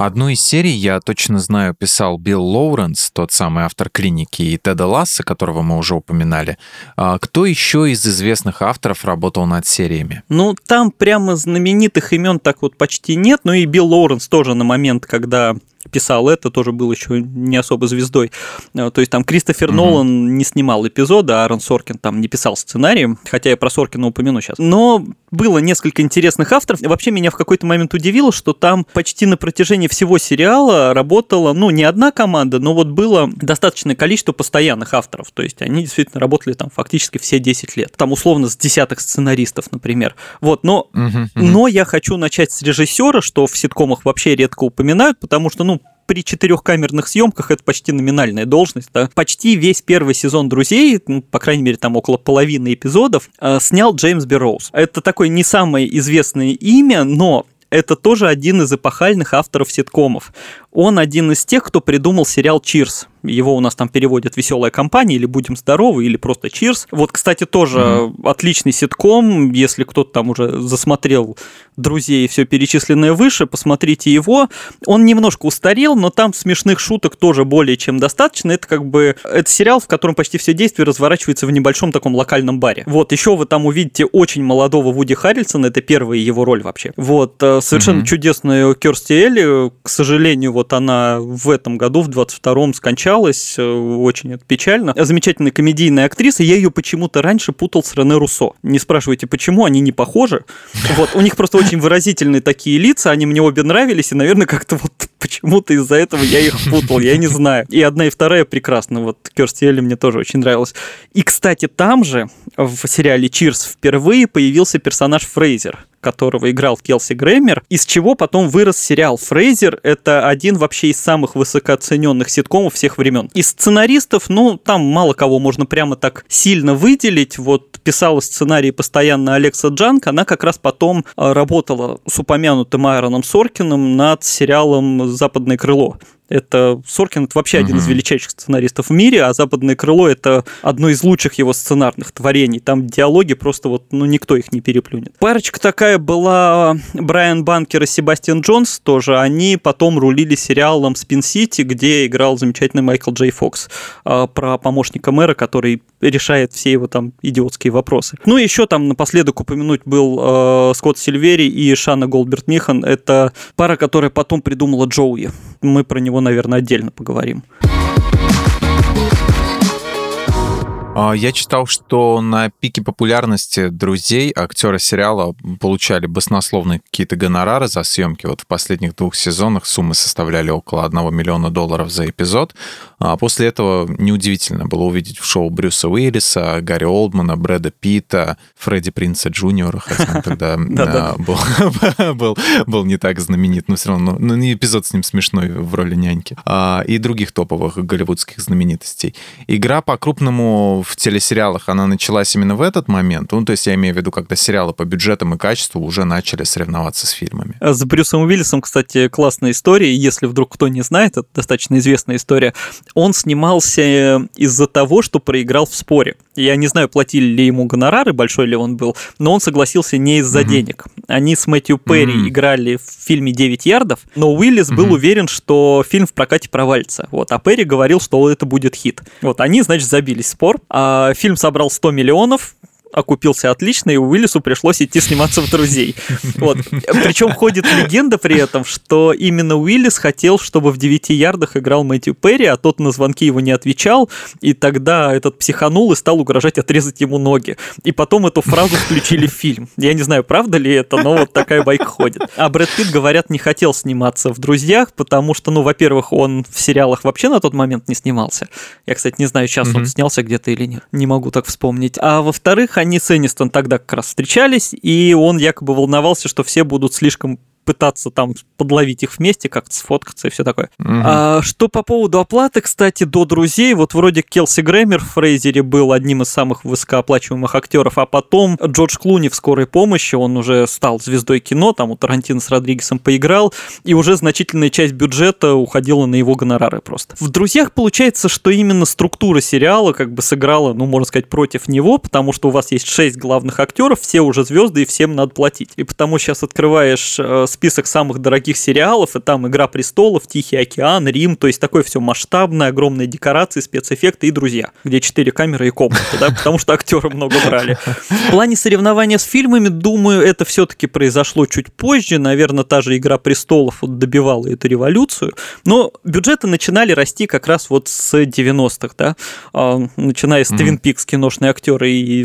Одну из серий, я точно знаю, писал Билл Лоуренс, тот самый автор «Клиники», и Теда Ласса, которого мы уже упоминали. А кто еще из известных авторов работал над сериями? Ну, там прямо знаменитых имен так вот почти нет, но и Билл Лоуренс тоже на момент, когда писал это, тоже был еще не особо звездой. Э, то есть там Кристофер угу. Нолан не снимал эпизода, а Аарон Соркин там не писал сценарий, хотя я про Соркина упомяну сейчас. Но было несколько интересных авторов. Вообще меня в какой-то момент удивило, что там почти на протяжении всего сериала работала, ну, не одна команда, но вот было достаточное количество постоянных авторов. То есть они действительно работали там фактически все 10 лет. Там условно с десяток сценаристов, например. Вот, но, угу, угу. но я хочу начать с режиссера, что в ситкомах вообще редко упоминают, потому что, ну, при четырехкамерных съемках это почти номинальная должность. Да? Почти весь первый сезон «Друзей», ну, по крайней мере, там около половины эпизодов, э, снял Джеймс Берроуз. Это такое не самое известное имя, но это тоже один из эпохальных авторов ситкомов. Он один из тех, кто придумал сериал «Чирс». Его у нас там переводят «Веселая компания» или «Будем здоровы» или просто «Чирс». Вот, кстати, тоже mm-hmm. отличный ситком. Если кто-то там уже засмотрел «Друзей» и все перечисленное выше, посмотрите его. Он немножко устарел, но там смешных шуток тоже более чем достаточно. Это как бы... Это сериал, в котором почти все действие разворачивается в небольшом таком локальном баре. Вот, еще вы там увидите очень молодого Вуди Харрельсона, это первая его роль вообще. Вот, э, совершенно mm-hmm. чудесную Керсти Элли, к сожалению, вот она в этом году, в 22-м, скончалась, э, очень это печально. Замечательная комедийная актриса, я ее почему-то раньше путал с Рене Руссо. Не спрашивайте, почему, они не похожи. Вот, у них просто очень выразительные такие лица, они мне обе нравились, и, наверное, как-то вот почему-то из-за этого я их путал, я не знаю. И одна и вторая прекрасна, вот Керсти Элли мне тоже очень нравилась. И, кстати, там же, в сериале «Чирс» впервые появился персонаж Фрейзер, которого играл Келси Грэмер, из чего потом вырос сериал «Фрейзер». Это один вообще из самых высокооцененных ситкомов всех времен. Из сценаристов, ну, там мало кого можно прямо так сильно выделить. Вот писала сценарий постоянно Алекса Джанк, она как раз потом а, работала с упомянутым Айроном Соркиным над сериалом «Западное крыло». Это Соркин это вообще угу. один из величайших сценаристов в мире, а Западное крыло это одно из лучших его сценарных творений. Там диалоги просто вот, ну, никто их не переплюнет. Парочка такая была Брайан Банкер и Себастьян Джонс тоже. Они потом рулили сериалом Спин Сити, где играл замечательный Майкл Джей Фокс а, про помощника мэра, который решает все его там идиотские вопросы. Ну и еще там напоследок упомянуть был э, Скотт Сильвери и Шана Голдберт Михан. Это пара, которая потом придумала Джоуи. Мы про него, наверное, отдельно поговорим. А, я читал, что на пике популярности друзей актеры сериала получали баснословные какие-то гонорары за съемки. Вот в последних двух сезонах суммы составляли около 1 миллиона долларов за эпизод. А после этого неудивительно было увидеть в шоу Брюса Уиллиса, Гарри Олдмана, Брэда Питта, Фредди Принца Джуниора, хотя он тогда а, был не так знаменит, но все равно ну, эпизод с ним смешной в роли няньки. А, и других топовых голливудских знаменитостей. Игра по-крупному в телесериалах, она началась именно в этот момент. Ну, то есть я имею в виду, когда сериалы по бюджетам и качеству уже начали соревноваться с фильмами. С Брюсом Уиллисом, кстати, классная история. Если вдруг кто не знает, это достаточно известная история он снимался э, из-за того, что проиграл в споре. Я не знаю, платили ли ему гонорары, большой ли он был, но он согласился не из-за mm-hmm. денег. Они с Мэтью Перри mm-hmm. играли в фильме «Девять ярдов», но Уиллис mm-hmm. был уверен, что фильм в прокате провалится. Вот, а Перри говорил, что это будет хит. Вот, они, значит, забились в спор. А фильм собрал 100 миллионов, окупился отлично, и Уиллису пришлось идти сниматься в «Друзей». Вот. Причем ходит легенда при этом, что именно Уиллис хотел, чтобы в «Девяти ярдах» играл Мэтью Перри, а тот на звонки его не отвечал, и тогда этот психанул и стал угрожать отрезать ему ноги. И потом эту фразу включили в фильм. Я не знаю, правда ли это, но вот такая байка ходит. А Брэд Питт, говорят, не хотел сниматься в «Друзьях», потому что, ну, во-первых, он в сериалах вообще на тот момент не снимался. Я, кстати, не знаю, сейчас он снялся где-то или нет. Не могу так вспомнить. А во-вторых, они с Энистон тогда как раз встречались, и он якобы волновался, что все будут слишком пытаться там подловить их вместе, как-то сфоткаться и все такое. Угу. А, что по поводу оплаты, кстати, до друзей, вот вроде Келси Грэмер в Фрейзере был одним из самых высокооплачиваемых актеров, а потом Джордж Клуни в скорой помощи, он уже стал звездой кино, там у Тарантино с Родригесом поиграл, и уже значительная часть бюджета уходила на его гонорары просто. В «Друзьях» получается, что именно структура сериала как бы сыграла, ну, можно сказать, против него, потому что у вас есть шесть главных актеров, все уже звезды, и всем надо платить. И потому сейчас открываешь э, список самых дорогих сериалов, и там «Игра престолов», «Тихий океан», «Рим», то есть такое все масштабное, огромные декорации, спецэффекты и «Друзья», где четыре камеры и комната, да, потому что актеры много брали. В плане соревнования с фильмами, думаю, это все-таки произошло чуть позже, наверное, та же «Игра престолов» вот добивала эту революцию, но бюджеты начинали расти как раз вот с 90-х, да, а, начиная с Твин Пикс, киношные актеры и,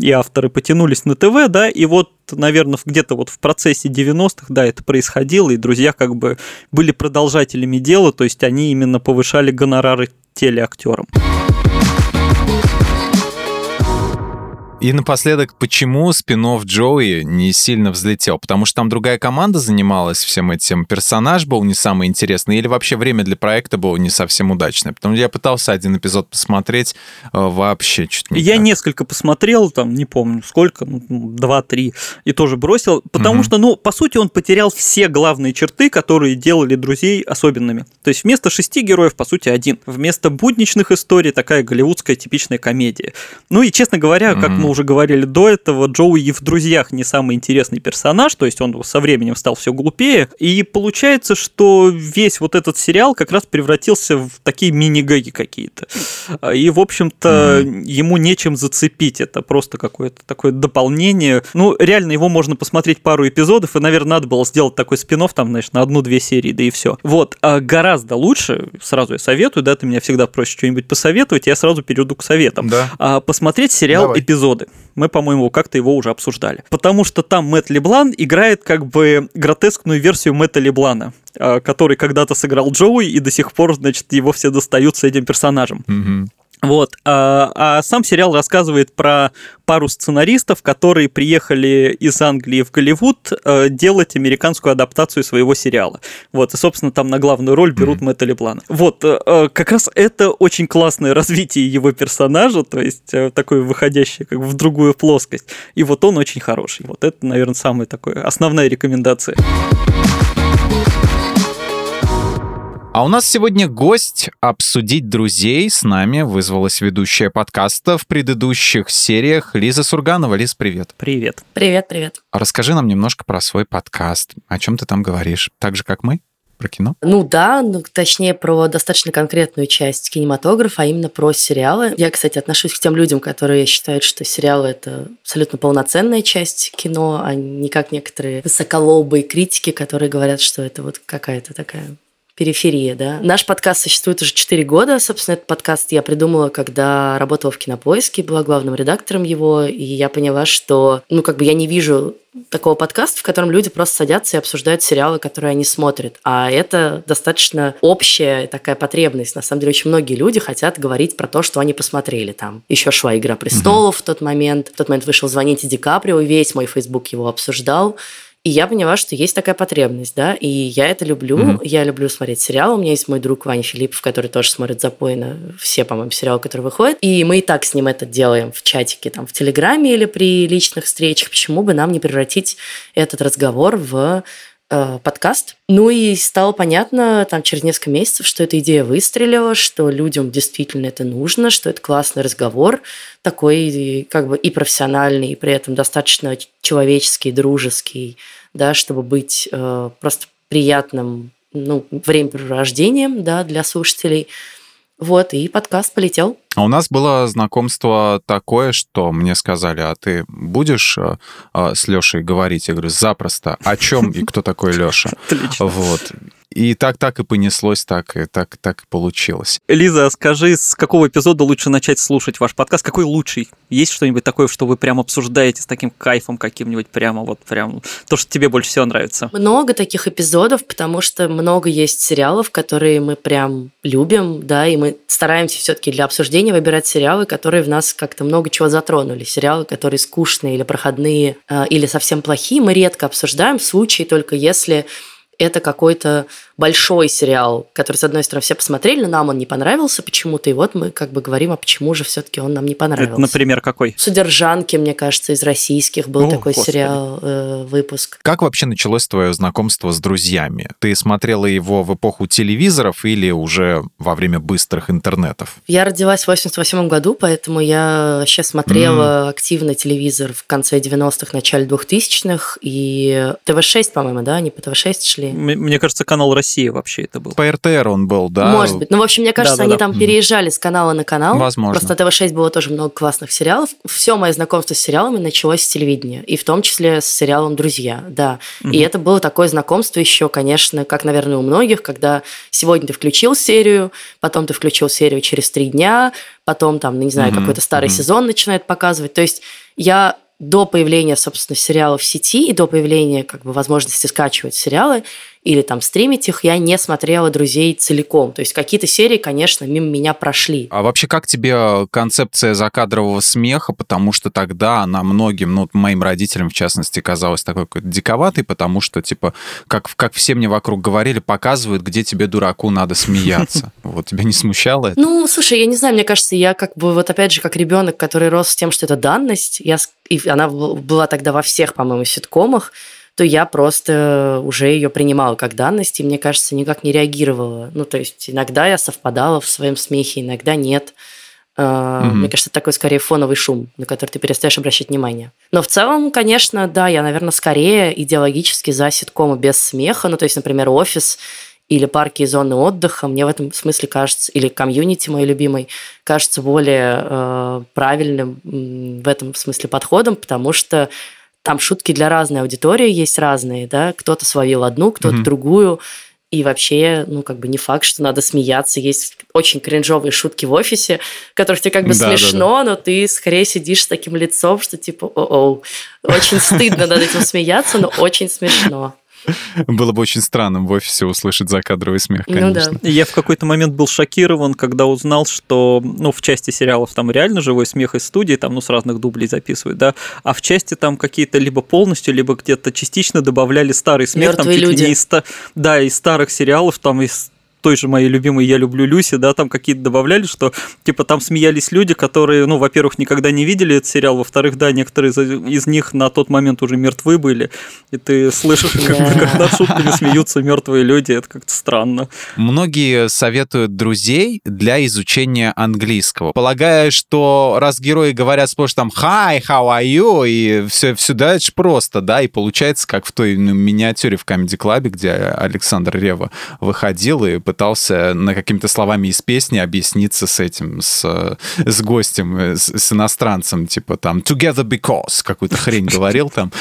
и авторы потянулись на ТВ, да, и вот наверное, где-то вот в процессе 90-х, да, это происходило, и друзья как бы были продолжателями дела, то есть они именно повышали гонорары телеактерам. И напоследок, почему спин Джоуи не сильно взлетел? Потому что там другая команда занималась всем этим, персонаж был не самый интересный, или вообще время для проекта было не совсем удачное? Потому что я пытался один эпизод посмотреть, э, вообще чуть не Я так. несколько посмотрел, там, не помню, сколько, ну, два-три, и тоже бросил, потому угу. что, ну, по сути, он потерял все главные черты, которые делали друзей особенными. То есть вместо шести героев, по сути, один. Вместо будничных историй такая голливудская типичная комедия. Ну и, честно говоря, угу. как мы уже говорили до этого, Джоуи в «Друзьях» не самый интересный персонаж, то есть он со временем стал все глупее, и получается, что весь вот этот сериал как раз превратился в такие мини-гэги какие-то. И, в общем-то, mm-hmm. ему нечем зацепить, это просто какое-то такое дополнение. Ну, реально, его можно посмотреть пару эпизодов, и, наверное, надо было сделать такой спин там, знаешь, на одну-две серии, да и все. Вот, а гораздо лучше, сразу я советую, да, ты меня всегда просишь что-нибудь посоветовать, я сразу перейду к советам. Да. А, посмотреть сериал Давай. «Эпизоды» годы. Мы, по-моему, как-то его уже обсуждали. Потому что там Мэтт Леблан играет как бы гротескную версию Мэтта Леблана а, который когда-то сыграл Джоуи, и до сих пор, значит, его все достают с этим персонажем. Mm-hmm. Вот. А, а сам сериал рассказывает про пару сценаристов, которые приехали из Англии в Голливуд э, делать американскую адаптацию своего сериала. Вот. И, собственно, там на главную роль берут mm-hmm. Мэтта Леблана. Вот. Э, как раз это очень классное развитие его персонажа, то есть э, такое выходящее как бы в другую плоскость. И вот он очень хороший. Вот это, наверное, самая такая основная рекомендация. А у нас сегодня гость обсудить друзей. С нами вызвалась ведущая подкаста в предыдущих сериях Лиза Сурганова. Лиз, привет. Привет. Привет, привет. Расскажи нам немножко про свой подкаст. О чем ты там говоришь? Так же, как мы? Про кино? Ну да, ну, точнее про достаточно конкретную часть кинематографа, а именно про сериалы. Я, кстати, отношусь к тем людям, которые считают, что сериалы – это абсолютно полноценная часть кино, а не как некоторые высоколобые критики, которые говорят, что это вот какая-то такая периферия, да. Наш подкаст существует уже 4 года. Собственно, этот подкаст я придумала, когда работала в Кинопоиске, была главным редактором его, и я поняла, что, ну, как бы я не вижу такого подкаста, в котором люди просто садятся и обсуждают сериалы, которые они смотрят. А это достаточно общая такая потребность. На самом деле, очень многие люди хотят говорить про то, что они посмотрели там. Еще шла «Игра престолов» угу. в тот момент. В тот момент вышел «Звоните Ди Каприо», весь мой Facebook его обсуждал. И я поняла, что есть такая потребность, да, и я это люблю. Mm-hmm. Я люблю смотреть сериалы. У меня есть мой друг Ваня Филиппов, который тоже смотрит запойно все, по-моему, сериалы, которые выходят. И мы и так с ним это делаем в чатике, там, в Телеграме или при личных встречах. Почему бы нам не превратить этот разговор в э, подкаст. Ну и стало понятно там через несколько месяцев, что эта идея выстрелила, что людям действительно это нужно, что это классный разговор, такой как бы и профессиональный, и при этом достаточно человеческий, дружеский, да, чтобы быть э, просто приятным ну, времяпрепровождением да, для слушателей. Вот, и подкаст полетел. А у нас было знакомство такое, что мне сказали, а ты будешь э, э, с Лешей говорить? Я говорю, запросто. О чем и кто такой Леша? Отлично. Вот. И так так и понеслось, так и так так и получилось. Лиза, скажи, с какого эпизода лучше начать слушать ваш подкаст? Какой лучший? Есть что-нибудь такое, что вы прям обсуждаете с таким кайфом каким-нибудь прямо вот прям то, что тебе больше всего нравится? Много таких эпизодов, потому что много есть сериалов, которые мы прям любим, да, и мы стараемся все-таки для обсуждения выбирать сериалы, которые в нас как-то много чего затронули. Сериалы, которые скучные или проходные, э, или совсем плохие, мы редко обсуждаем в случае только если это какой-то большой сериал, который, с одной стороны, все посмотрели, но нам он не понравился почему-то, и вот мы как бы говорим, а почему же все-таки он нам не понравился. Это, например, какой? «Содержанки», мне кажется, из российских был О, такой Господи. сериал, э, выпуск. Как вообще началось твое знакомство с друзьями? Ты смотрела его в эпоху телевизоров или уже во время быстрых интернетов? Я родилась в 88 году, поэтому я вообще смотрела mm. активно телевизор в конце 90-х, начале 2000-х, и ТВ-6, по-моему, да, они по ТВ-6 шли. Мне кажется, канал Россия вообще это был. По РТР он был, да? Может быть. Ну, в общем, мне кажется, да, да, они да. там переезжали с канала на канал. Возможно. Просто на ТВ-6 было тоже много классных сериалов. Все мое знакомство с сериалами началось с телевидения, и в том числе с сериалом «Друзья», да. Mm-hmm. И это было такое знакомство еще, конечно, как, наверное, у многих, когда сегодня ты включил серию, потом ты включил серию через три дня, потом там, не знаю, mm-hmm. какой-то старый mm-hmm. сезон начинает показывать. То есть я до появления, собственно, сериалов в сети и до появления как бы возможности скачивать сериалы, или там стримить их, я не смотрела «Друзей» целиком. То есть какие-то серии, конечно, мимо меня прошли. А вообще как тебе концепция закадрового смеха? Потому что тогда она многим, ну, моим родителям, в частности, казалась такой диковатой, потому что, типа, как, как все мне вокруг говорили, показывают, где тебе, дураку, надо смеяться. Вот тебя не смущало это? Ну, слушай, я не знаю, мне кажется, я как бы вот опять же, как ребенок, который рос с тем, что это данность, я, и она была тогда во всех, по-моему, ситкомах, то я просто уже ее принимала как данность, и, мне кажется, никак не реагировала. Ну, то есть иногда я совпадала в своем смехе, иногда нет. Mm-hmm. Мне кажется, это такой скорее фоновый шум, на который ты перестаешь обращать внимание. Но в целом, конечно, да, я, наверное, скорее идеологически за ситкомы без смеха. Ну, то есть, например, офис или парки и зоны отдыха, мне в этом смысле кажется, или комьюнити мой любимый, кажется более э, правильным в этом смысле подходом, потому что там шутки для разной аудитории есть разные, да, кто-то словил одну, кто-то mm-hmm. другую, и вообще, ну, как бы не факт, что надо смеяться. Есть очень кринжовые шутки в офисе, которых тебе как бы да, смешно, да, да. но ты скорее сидишь с таким лицом, что типа, о-о, очень стыдно над этим смеяться, но очень смешно. Было бы очень странным в офисе услышать закадровый смех, конечно. Ну, да. Я в какой-то момент был шокирован, когда узнал, что ну, в части сериалов там реально живой смех из студии, там ну, с разных дублей записывают, да, а в части там какие-то либо полностью, либо где-то частично добавляли старый смех. Мертвые там, люди. Не из, да, из старых сериалов, там из той же моей любимой «Я люблю Люси», да, там какие-то добавляли, что, типа, там смеялись люди, которые, ну, во-первых, никогда не видели этот сериал, во-вторых, да, некоторые из них на тот момент уже мертвы были, и ты слышишь, как, как над шутками смеются мертвые люди, это как-то странно. Многие советуют друзей для изучения английского, полагая, что раз герои говорят сплошь там «Hi, how are you?» и все, все дальше просто, да, и получается, как в той ну, миниатюре в Comedy Club, где Александр Рева выходил и пытался на какими-то словами из песни объясниться с этим, с, с гостем, с, с иностранцем, типа там «together because» какую-то хрень говорил там.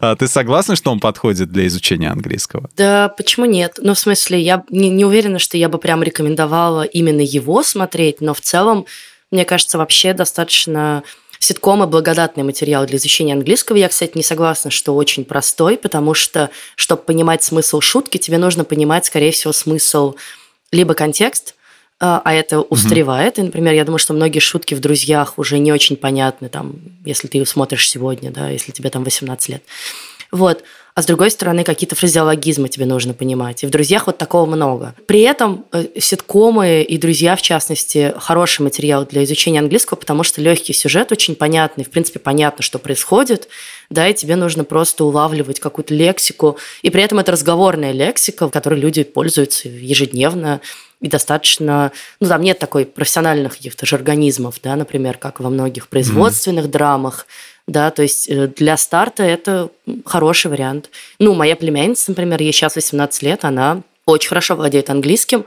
А ты согласна, что он подходит для изучения английского? Да, почему нет? Ну, в смысле, я не уверена, что я бы прям рекомендовала именно его смотреть, но в целом, мне кажется, вообще достаточно Ситкомы – благодатный материал для изучения английского. Я, кстати, не согласна, что очень простой, потому что, чтобы понимать смысл шутки, тебе нужно понимать, скорее всего, смысл либо контекст, а, а это устаревает. Mm-hmm. И, например, я думаю, что многие шутки в «Друзьях» уже не очень понятны, там, если ты смотришь сегодня, да, если тебе там 18 лет. Вот а с другой стороны какие-то фразеологизмы тебе нужно понимать. И в «Друзьях» вот такого много. При этом э, ситкомы и «Друзья», в частности, хороший материал для изучения английского, потому что легкий сюжет, очень понятный, в принципе, понятно, что происходит, да, и тебе нужно просто улавливать какую-то лексику. И при этом это разговорная лексика, которой люди пользуются ежедневно, и достаточно, ну, там нет такой профессиональных каких-то жаргонизмов, да, например, как во многих производственных mm-hmm. драмах, да, то есть э, для старта это хороший вариант. Ну, моя племянница, например, ей сейчас 18 лет, она очень хорошо владеет английским,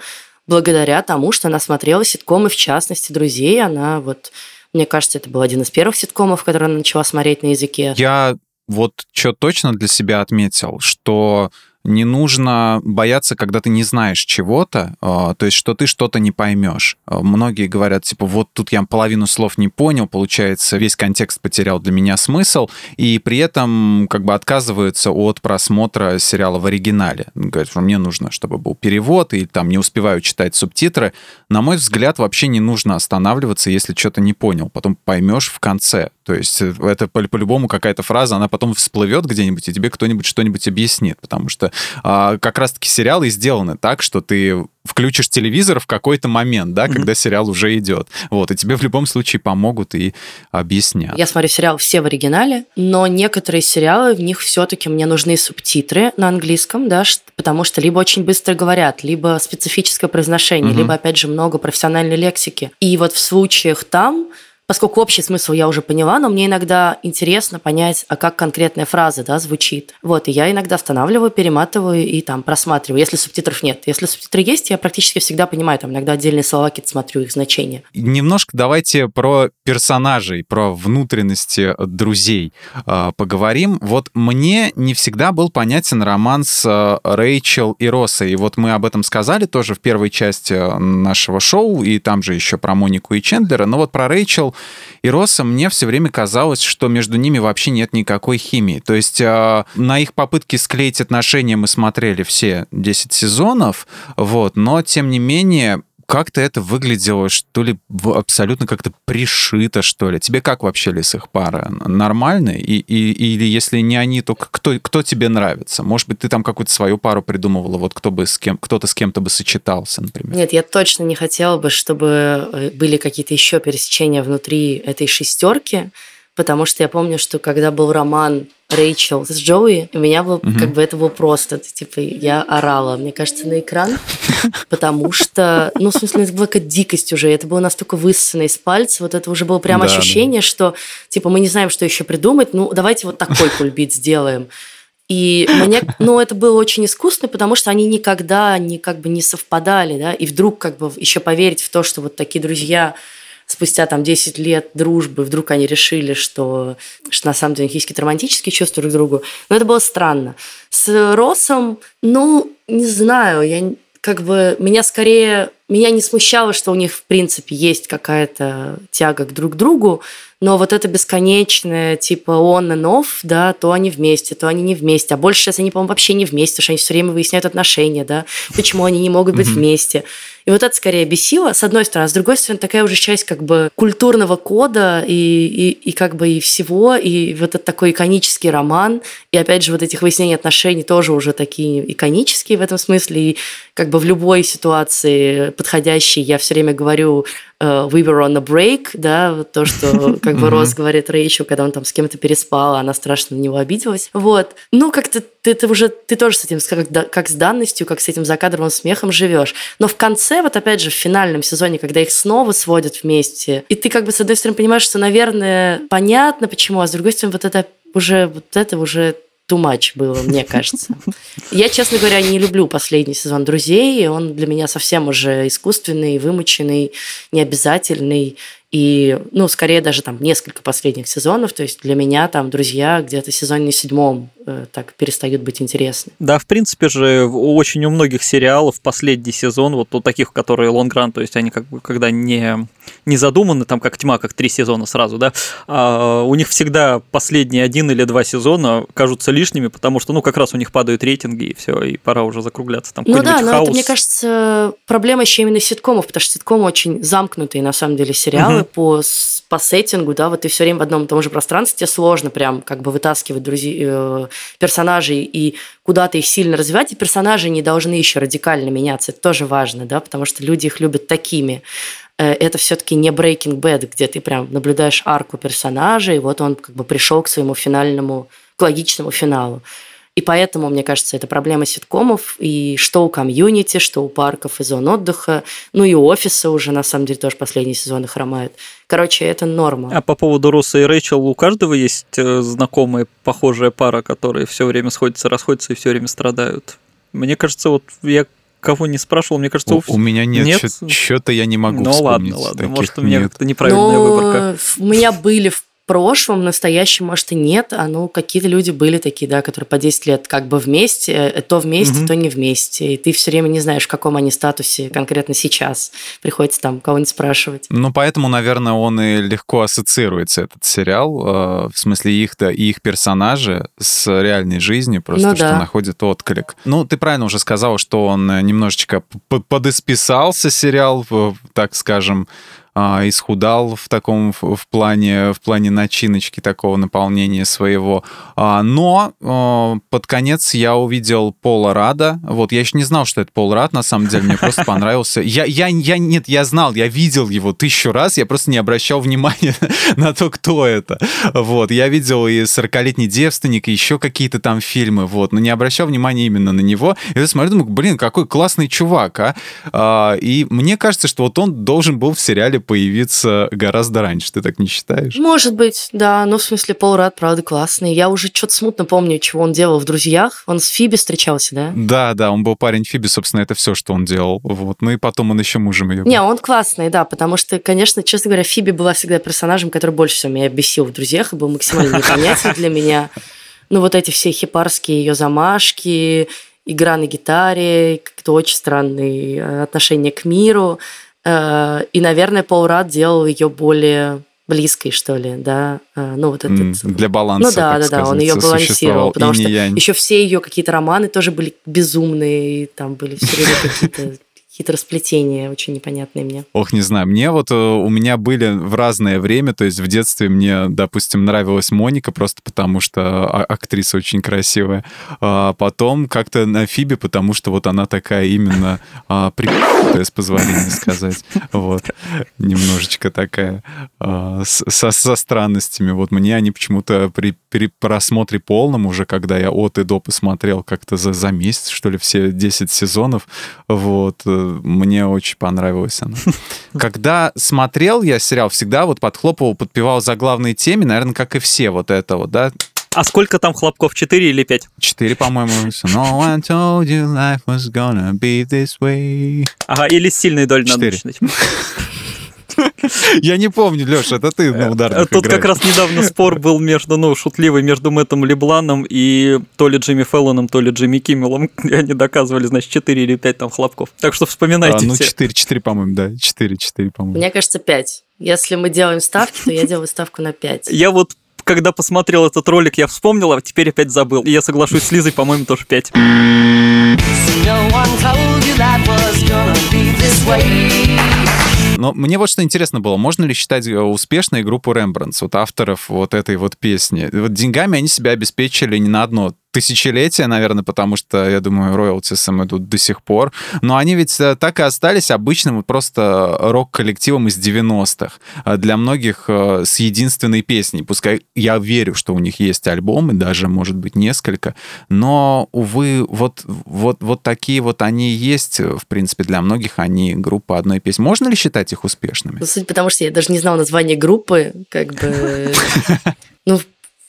благодаря тому, что она смотрела ситкомы, в частности, «Друзей». Она вот, мне кажется, это был один из первых ситкомов, который она начала смотреть на языке. Я вот что точно для себя отметил, что не нужно бояться, когда ты не знаешь чего-то, а, то есть что ты что-то не поймешь. А, многие говорят, типа, вот тут я половину слов не понял, получается, весь контекст потерял для меня смысл, и при этом как бы отказываются от просмотра сериала в оригинале. Говорят, что мне нужно, чтобы был перевод, и там не успеваю читать субтитры. На мой взгляд, вообще не нужно останавливаться, если что-то не понял. Потом поймешь в конце. То есть э, это по-любому какая-то фраза, она потом всплывет где-нибудь, и тебе кто-нибудь что-нибудь объяснит, потому что а, как раз-таки сериалы сделаны так, что ты включишь телевизор в какой-то момент, да, mm-hmm. когда сериал уже идет. Вот, и тебе в любом случае помогут и объяснят. Я смотрю сериал все в оригинале, но некоторые сериалы, в них все-таки мне нужны субтитры на английском, да, потому что либо очень быстро говорят, либо специфическое произношение, mm-hmm. либо, опять же, много профессиональной лексики. И вот в случаях там поскольку общий смысл я уже поняла, но мне иногда интересно понять, а как конкретная фраза да, звучит. Вот, и я иногда останавливаю, перематываю и там просматриваю, если субтитров нет. Если субтитры есть, я практически всегда понимаю, там иногда отдельные слова какие-то смотрю, их значения. Немножко давайте про персонажей, про внутренности друзей э, поговорим. Вот мне не всегда был понятен роман с э, Рэйчел и Россой. И вот мы об этом сказали тоже в первой части нашего шоу, и там же еще про Монику и Чендлера. Но вот про Рэйчел и Росса, мне все время казалось, что между ними вообще нет никакой химии. То есть э, на их попытки склеить отношения мы смотрели все 10 сезонов, вот, но тем не менее как-то это выглядело, что ли, абсолютно как-то пришито, что ли. Тебе как вообще, Лис, их пара? Нормально? И, и, или если не они, то кто, кто тебе нравится? Может быть, ты там какую-то свою пару придумывала, вот кто бы с кем, кто-то с кем-то бы сочетался, например? Нет, я точно не хотела бы, чтобы э, были какие-то еще пересечения внутри этой шестерки, потому что я помню, что когда был роман Рэйчел с Джоуи, у меня был, угу. как бы это было просто, типа, я орала, мне кажется, на экран, потому что, ну, в смысле, это была какая-то дикость уже, это было настолько высосано из пальца, вот это уже было прям да, ощущение, да. что, типа, мы не знаем, что еще придумать, ну, давайте вот такой кульбит сделаем. И мне, ну, это было очень искусно, потому что они никогда не, как бы, не совпадали, да, и вдруг, как бы, еще поверить в то, что вот такие друзья спустя там 10 лет дружбы вдруг они решили, что, что на самом деле у них есть какие-то романтические чувства друг к другу. Но это было странно. С Росом, ну, не знаю, я как бы меня скорее меня не смущало, что у них в принципе есть какая-то тяга к друг другу, но вот это бесконечное, типа on and off, да, то они вместе, то они не вместе. А больше сейчас они, по-моему, вообще не вместе, потому что они все время выясняют отношения, да, почему они не могут быть вместе. И вот это скорее бесило, с одной стороны. А с другой стороны, такая уже часть как бы культурного кода и, и, и как бы и всего, и вот этот такой иконический роман, и опять же вот этих выяснений отношений тоже уже такие иконические в этом смысле, и как бы в любой ситуации подходящей я все время говорю uh, we were on a break, да, то, что как бы Рос говорит Рэйчел, когда он там с кем-то переспал, она страшно на него обиделась. Вот. Ну, как-то ты, ты уже, ты тоже с этим, как, как с данностью, как с этим закадровым смехом живешь. Но в конце, вот опять же, в финальном сезоне, когда их снова сводят вместе, и ты как бы с одной стороны понимаешь, что, наверное, понятно почему, а с другой стороны, вот это уже, вот это уже too much было, мне кажется. Я, честно говоря, не люблю последний сезон «Друзей». Он для меня совсем уже искусственный, вымученный, необязательный. И, ну, скорее даже там несколько последних сезонов. То есть для меня там «Друзья» где-то в сезоне седьмом э, так перестают быть интересны. Да, в принципе же очень у многих сериалов последний сезон, вот у таких, которые лонгран, то есть они как бы когда не, не задуманы, там как тьма, как три сезона сразу, да, а у них всегда последние один или два сезона кажутся лишними, потому что, ну, как раз у них падают рейтинги, и все, и пора уже закругляться. Там ну да, но хаос. это, мне кажется, проблема еще именно ситкомов, потому что ситкомы очень замкнутые, на самом деле, сериалы, угу по, по сеттингу, да, вот ты все время в одном и том же пространстве, тебе сложно прям как бы вытаскивать друзей, э, персонажей и куда-то их сильно развивать, и персонажи не должны еще радикально меняться, это тоже важно, да, потому что люди их любят такими. Э, это все-таки не Breaking Bad, где ты прям наблюдаешь арку персонажа, и вот он как бы пришел к своему финальному, к логичному финалу. И поэтому, мне кажется, это проблема ситкомов, и что у комьюнити, что у парков и зон отдыха, ну и у офиса уже, на самом деле, тоже последние сезоны хромают. Короче, это норма. А по поводу Росса и Рэйчел, у каждого есть э, знакомая похожая пара, которые все время сходятся, расходятся и все время страдают? Мне кажется, вот я кого не спрашивал, мне кажется, у, у меня нет, нет? что-то я не могу ну, вспомнить. Ну ладно, ладно, может у меня как-то неправильная Но выборка. У меня были в прошлом, настоящем, может, и нет, а ну, какие-то люди были такие, да, которые по 10 лет как бы вместе, э, то вместе, угу. то не вместе, и ты все время не знаешь, в каком они статусе конкретно сейчас. Приходится там кого-нибудь спрашивать. Ну, поэтому, наверное, он и легко ассоциируется, этот сериал, э, в смысле их-то и их персонажи с реальной жизнью, просто ну, что да. находит отклик. Ну, ты правильно уже сказала, что он немножечко подисписался, сериал, так скажем, а, исхудал в таком в, плане в плане начиночки такого наполнения своего. А, но а, под конец я увидел Пола Рада. Вот я еще не знал, что это Пол Рад. На самом деле мне просто понравился. Я я я нет, я знал, я видел его тысячу раз. Я просто не обращал внимания на то, кто это. Вот я видел и 40-летний девственник, и еще какие-то там фильмы. Вот, но не обращал внимания именно на него. И я смотрю, думаю, блин, какой классный чувак, а. а и мне кажется, что вот он должен был в сериале появиться гораздо раньше. Ты так не считаешь? Может быть, да. Ну, в смысле, Пол Рад, правда, классный. Я уже что-то смутно помню, чего он делал в «Друзьях». Он с Фиби встречался, да? Да, да, он был парень Фиби, собственно, это все, что он делал. Вот. Ну и потом он еще мужем ее. Не, он классный, да, потому что, конечно, честно говоря, Фиби была всегда персонажем, который больше всего меня бесил в «Друзьях» и был максимально непонятен для меня. Ну, вот эти все хипарские ее замашки, игра на гитаре, как-то очень странные э, отношения к миру. Э, и, наверное, Пол Рад делал ее более близкой, что ли, да, э, ну вот этот... Для баланса, Ну да, да, да, он ее балансировал, потому что еще все ее какие-то романы тоже были безумные, и там были все время какие-то хитросплетения очень непонятные мне. Ох, не знаю, мне вот э, у меня были в разное время, то есть в детстве мне, допустим, нравилась Моника просто потому, что а- актриса очень красивая, а потом как-то на Фибе, потому что вот она такая именно а, при... с позволения сказать, вот, немножечко такая а, со, со странностями, вот мне они почему-то при, при просмотре полном уже, когда я от и до посмотрел как-то за, за месяц, что ли, все 10 сезонов, вот, э, мне очень понравилась она. Когда смотрел я сериал, всегда вот подхлопывал, подпевал за главной теме, наверное, как и все вот это вот, да, А сколько там хлопков? Четыре или пять? Четыре, по-моему. No one told you life was gonna be this way. Ага, или с сильной долей надо начинать. Я не помню, Леша, это ты на ударных Тут как играешь. раз недавно спор был между, ну, шутливый между Мэттом Лебланом и то ли Джимми Феллоном, то ли Джимми Киммелом. И они доказывали, значит, 4 или 5 там хлопков. Так что А, вспоминайте ну, все. четыре, четыре, по-моему, да. Четыре, четыре, по-моему. Мне кажется, 5. Если мы делаем ставки, то я делаю ставку на 5. Я вот когда посмотрел этот ролик, я вспомнил, а теперь опять забыл. И я соглашусь с Лизой, по-моему, тоже 5. No Но мне вот что интересно было, можно ли считать э, успешной группу Рембрандтс, вот авторов вот этой вот песни? Вот деньгами они себя обеспечили не на одно тысячелетие, наверное, потому что, я думаю, роялтис им идут до сих пор. Но они ведь э, так и остались обычным просто рок-коллективом из 90-х. А Для многих э, с единственной песней. Пускай я верю, что у них есть альбомы, даже, может быть, несколько. Но, увы, вот, вот, вот такие вот они есть, э, в принципе, для многих они группа одной песни. Можно ли считать их успешными? Ну, суть потому, что я даже не знала название группы, как бы... Ну,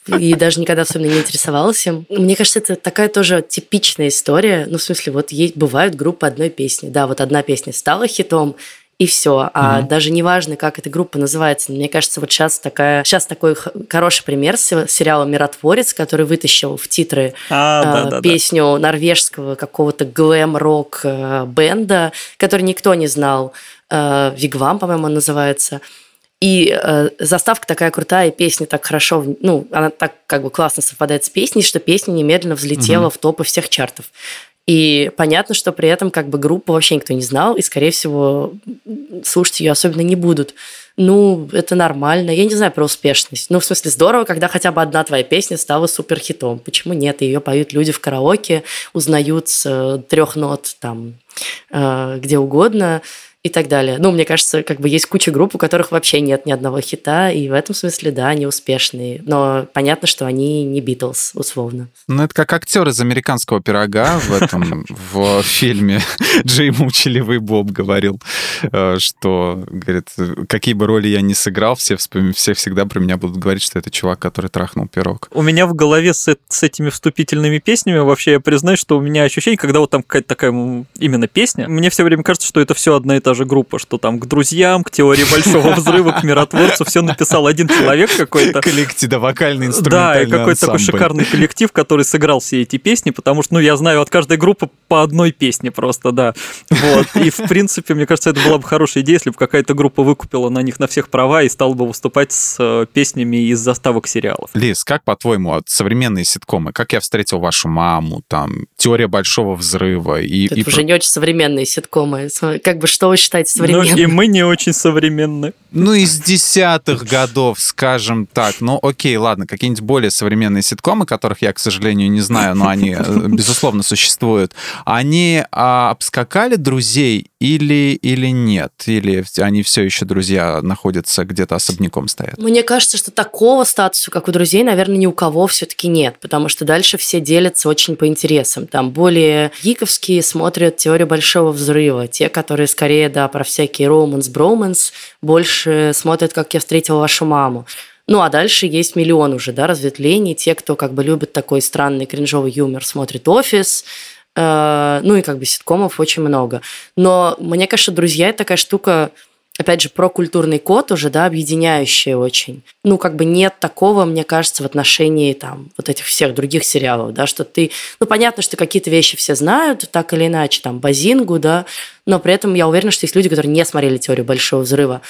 и даже никогда особенно не интересовалась им. Мне кажется, это такая тоже типичная история. Ну, в смысле, вот есть, бывают группы одной песни. Да, вот одна песня стала хитом, и все. А Мгм. даже не важно, как эта группа называется. Мне кажется, вот сейчас такая, сейчас такой хороший пример с- сериала «Миротворец», который вытащил в титры А, э, да, да, да. песню норвежского какого-то глэм-рок э, бенда, который никто не знал. Э, Вигвам, по-моему, он называется. И э, заставка такая крутая, и песня так хорошо, ну, она так как бы классно совпадает с песней, что песня немедленно взлетела Мгм. в топы всех чартов. И понятно, что при этом как бы группу вообще никто не знал, и, скорее всего, слушать ее особенно не будут. Ну, это нормально. Я не знаю про успешность. Ну, в смысле, здорово, когда хотя бы одна твоя песня стала суперхитом. Почему нет? Ее поют люди в караоке, узнают с э, трех нот там э, где угодно и так далее. Ну, мне кажется, как бы есть куча групп, у которых вообще нет ни одного хита, и в этом смысле, да, они успешные. Но понятно, что они не Битлз, условно. Ну, это как актер из американского пирога в этом в фильме Джей Мучеливый Боб говорил, э, что, говорит, какие бы роли я ни сыграл, все, все всегда про меня будут говорить, что это чувак, который трахнул пирог. У меня в голове с, с этими вступительными песнями вообще я признаюсь, что у меня ощущение, когда вот там какая-то такая именно песня, мне все время кажется, что это все одна и та же группа, что там к друзьям, к теории большого взрыва, к миротворцу все написал один человек какой-то. Коллектив, да, вокальный Да, и инструментальный какой-то такой шикарный коллектив, который сыграл все эти песни, потому что, ну, я знаю от каждой группы по одной песне просто, да. Вот. И, в принципе, мне кажется, это была бы хорошая идея, если бы какая-то группа выкупила на них на всех права и стала бы выступать с э, песнями из заставок сериалов. Лиз, как по-твоему, вот современные ситкомы, как я встретил вашу маму, там, теория большого взрыва и... Это и уже про- не очень современные ситкомы. Как бы что считаете Ну, современным. и мы не очень современны. Ну, из десятых годов, скажем так. Ну, окей, ладно, какие-нибудь более современные ситкомы, которых я, к сожалению, не знаю, но они, э, безусловно, существуют. Они а, обскакали друзей или, или нет? Или они все еще, друзья, находятся где-то особняком стоят? Мне кажется, что такого статуса, как у друзей, наверное, ни у кого все-таки нет, потому что дальше все делятся очень по интересам. Там более гиковские смотрят теорию большого взрыва, те, которые скорее, да, про всякие романс, броманс, больше смотрят, как я встретила вашу маму. Ну, а дальше есть миллион уже, да, разветвлений. Те, кто как бы любит такой странный кринжовый юмор, смотрит «Офис», ну и как бы ситкомов очень много. Но мне кажется, «Друзья» – это такая штука, опять же, про культурный код уже, да, объединяющая очень. Ну, как бы нет такого, мне кажется, в отношении там вот этих всех других сериалов, да, что ты... Ну, понятно, что какие-то вещи все знают, так или иначе, там, Базингу, да, но при этом я уверена, что есть люди, которые не смотрели «Теорию большого взрыва»,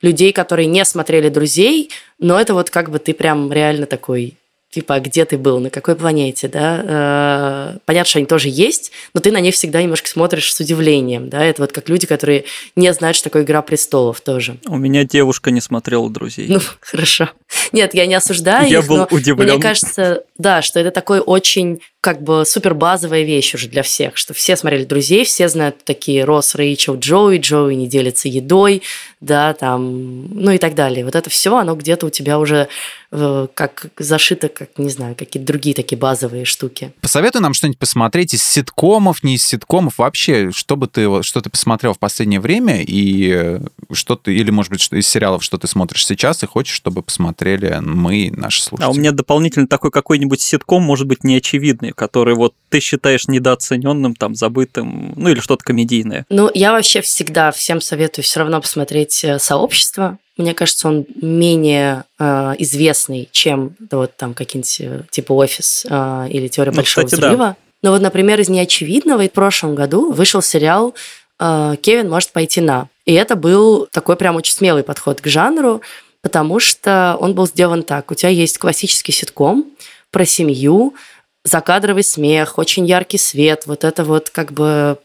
людей, которые не смотрели «Друзей», но это вот как бы ты прям реально такой типа, а где ты был, на какой планете, да, Э, понятно, что они тоже есть, но ты на них всегда немножко смотришь с удивлением, да, это вот как люди, которые не знают, что такое «Игра престолов» тоже. У меня девушка не смотрела «Друзей». Ну, хорошо. Нет, я не осуждаю Я их, был удивлен. мне кажется, да, что это такой очень как бы супер базовая вещь уже для всех, что все смотрели «Друзей», все знают такие Росс, Рэйчел, Джоуи, Джоуи не делится едой, да, там, ну и так далее. Вот это все, оно где-то у тебя уже э, как зашито, как, не знаю, какие-то другие такие базовые штуки. Посоветуй нам что-нибудь посмотреть из ситкомов, не из ситкомов, вообще, что бы ты, что ты посмотрел в последнее время, и э, что ты, или, может быть, что из сериалов, что ты смотришь сейчас и хочешь, чтобы посмотрели мы, наши слушатели. А у меня дополнительно такой какой-нибудь ситком, может быть, неочевидный, который вот ты считаешь недооцененным, там, забытым, ну или что-то комедийное. Ну, я вообще всегда всем советую все равно посмотреть э, «Сообщество». Мне кажется, он менее э, известный, чем да, вот там какие-нибудь э, типа «Офис» э, или «Теория Ну, большого кстати, да. взрыва». Но вот, например, из неочевидного в прошлом году вышел сериал э, «Кевин может пойти на». И это был такой прям очень смелый подход к жанру, потому что он был сделан так. У тебя есть классический ситком про семью, закадровый смех, очень яркий свет, вот это вот как бы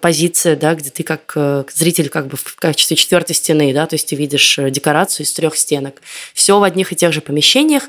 позиция, да, где ты как э, зритель как бы в качестве четвертой стены, да, то есть ты видишь э, декорацию из трех стенок. Все в одних и тех же помещениях,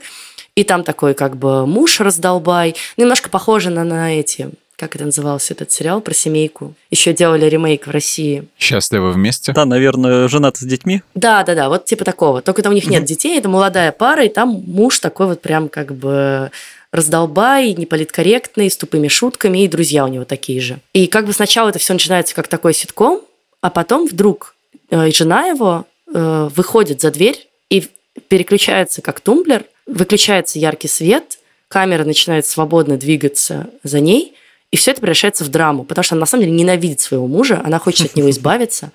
и там такой как бы муж раздолбай, немножко похоже на, на эти, как это назывался этот сериал про семейку. Еще делали ремейк в России. Счастливы вместе? Да, наверное, женат с детьми. Да, да, да, вот типа такого. Только там у них нет детей, это молодая пара, и там муж такой вот прям как бы раздолбай, неполиткорректный, с тупыми шутками, и друзья у него такие же. И как бы сначала это все начинается как такой ситком, а потом вдруг э, жена его э, выходит за дверь и переключается как тумблер, выключается яркий свет, камера начинает свободно двигаться за ней, и все это превращается в драму, потому что она на самом деле ненавидит своего мужа, она хочет от него избавиться,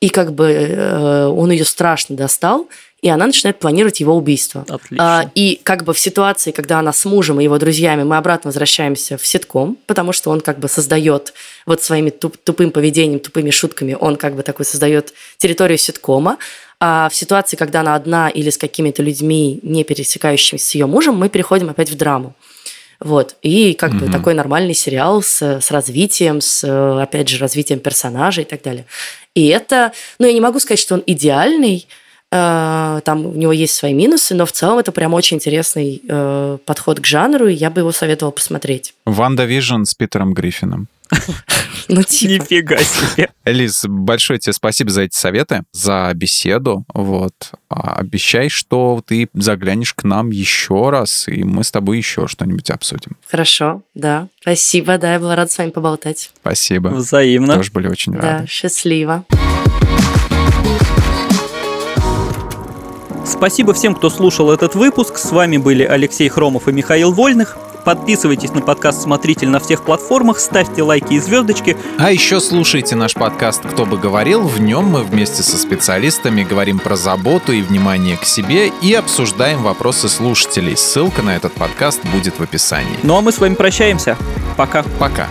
и как бы э, он ее страшно достал, и она начинает планировать его убийство. Отлично. А, и как бы в ситуации, когда она с мужем и его друзьями, мы обратно возвращаемся в ситком, потому что он как бы создает вот своими туп- тупым поведением, тупыми шутками, он как бы такой создает территорию ситкома. А в ситуации, когда она одна или с какими-то людьми, не пересекающимися с ее мужем, мы переходим опять в драму. Вот. И как бы Мгм. такой нормальный сериал с, с развитием, с, опять же, развитием персонажей и так далее. И это, ну, я не могу сказать, что он идеальный, там у него есть свои минусы, но в целом это прям очень интересный э, подход к жанру, и я бы его советовала посмотреть. WandaVision с Питером Гриффином. Ну, типа. Нифига себе. Элис, большое тебе спасибо за эти советы, за беседу. Вот. А, Обещай, что ты заглянешь к нам еще раз, и мы с тобой еще что-нибудь обсудим. Хорошо, да. Спасибо, да, я была рада с вами поболтать. Спасибо. Взаимно. Тоже были очень Да, рады. счастливо. Спасибо всем, кто слушал этот выпуск. С вами были Алексей Хромов и Михаил Вольных. Подписывайтесь на подкаст «Смотритель» на всех платформах, ставьте лайки и звездочки. А еще слушайте наш подкаст «Кто бы говорил». В нем мы вместе со специалистами говорим про заботу и внимание к себе и обсуждаем вопросы слушателей. Ссылка на этот подкаст будет в описании. Ну а мы с вами прощаемся. Пока. Пока.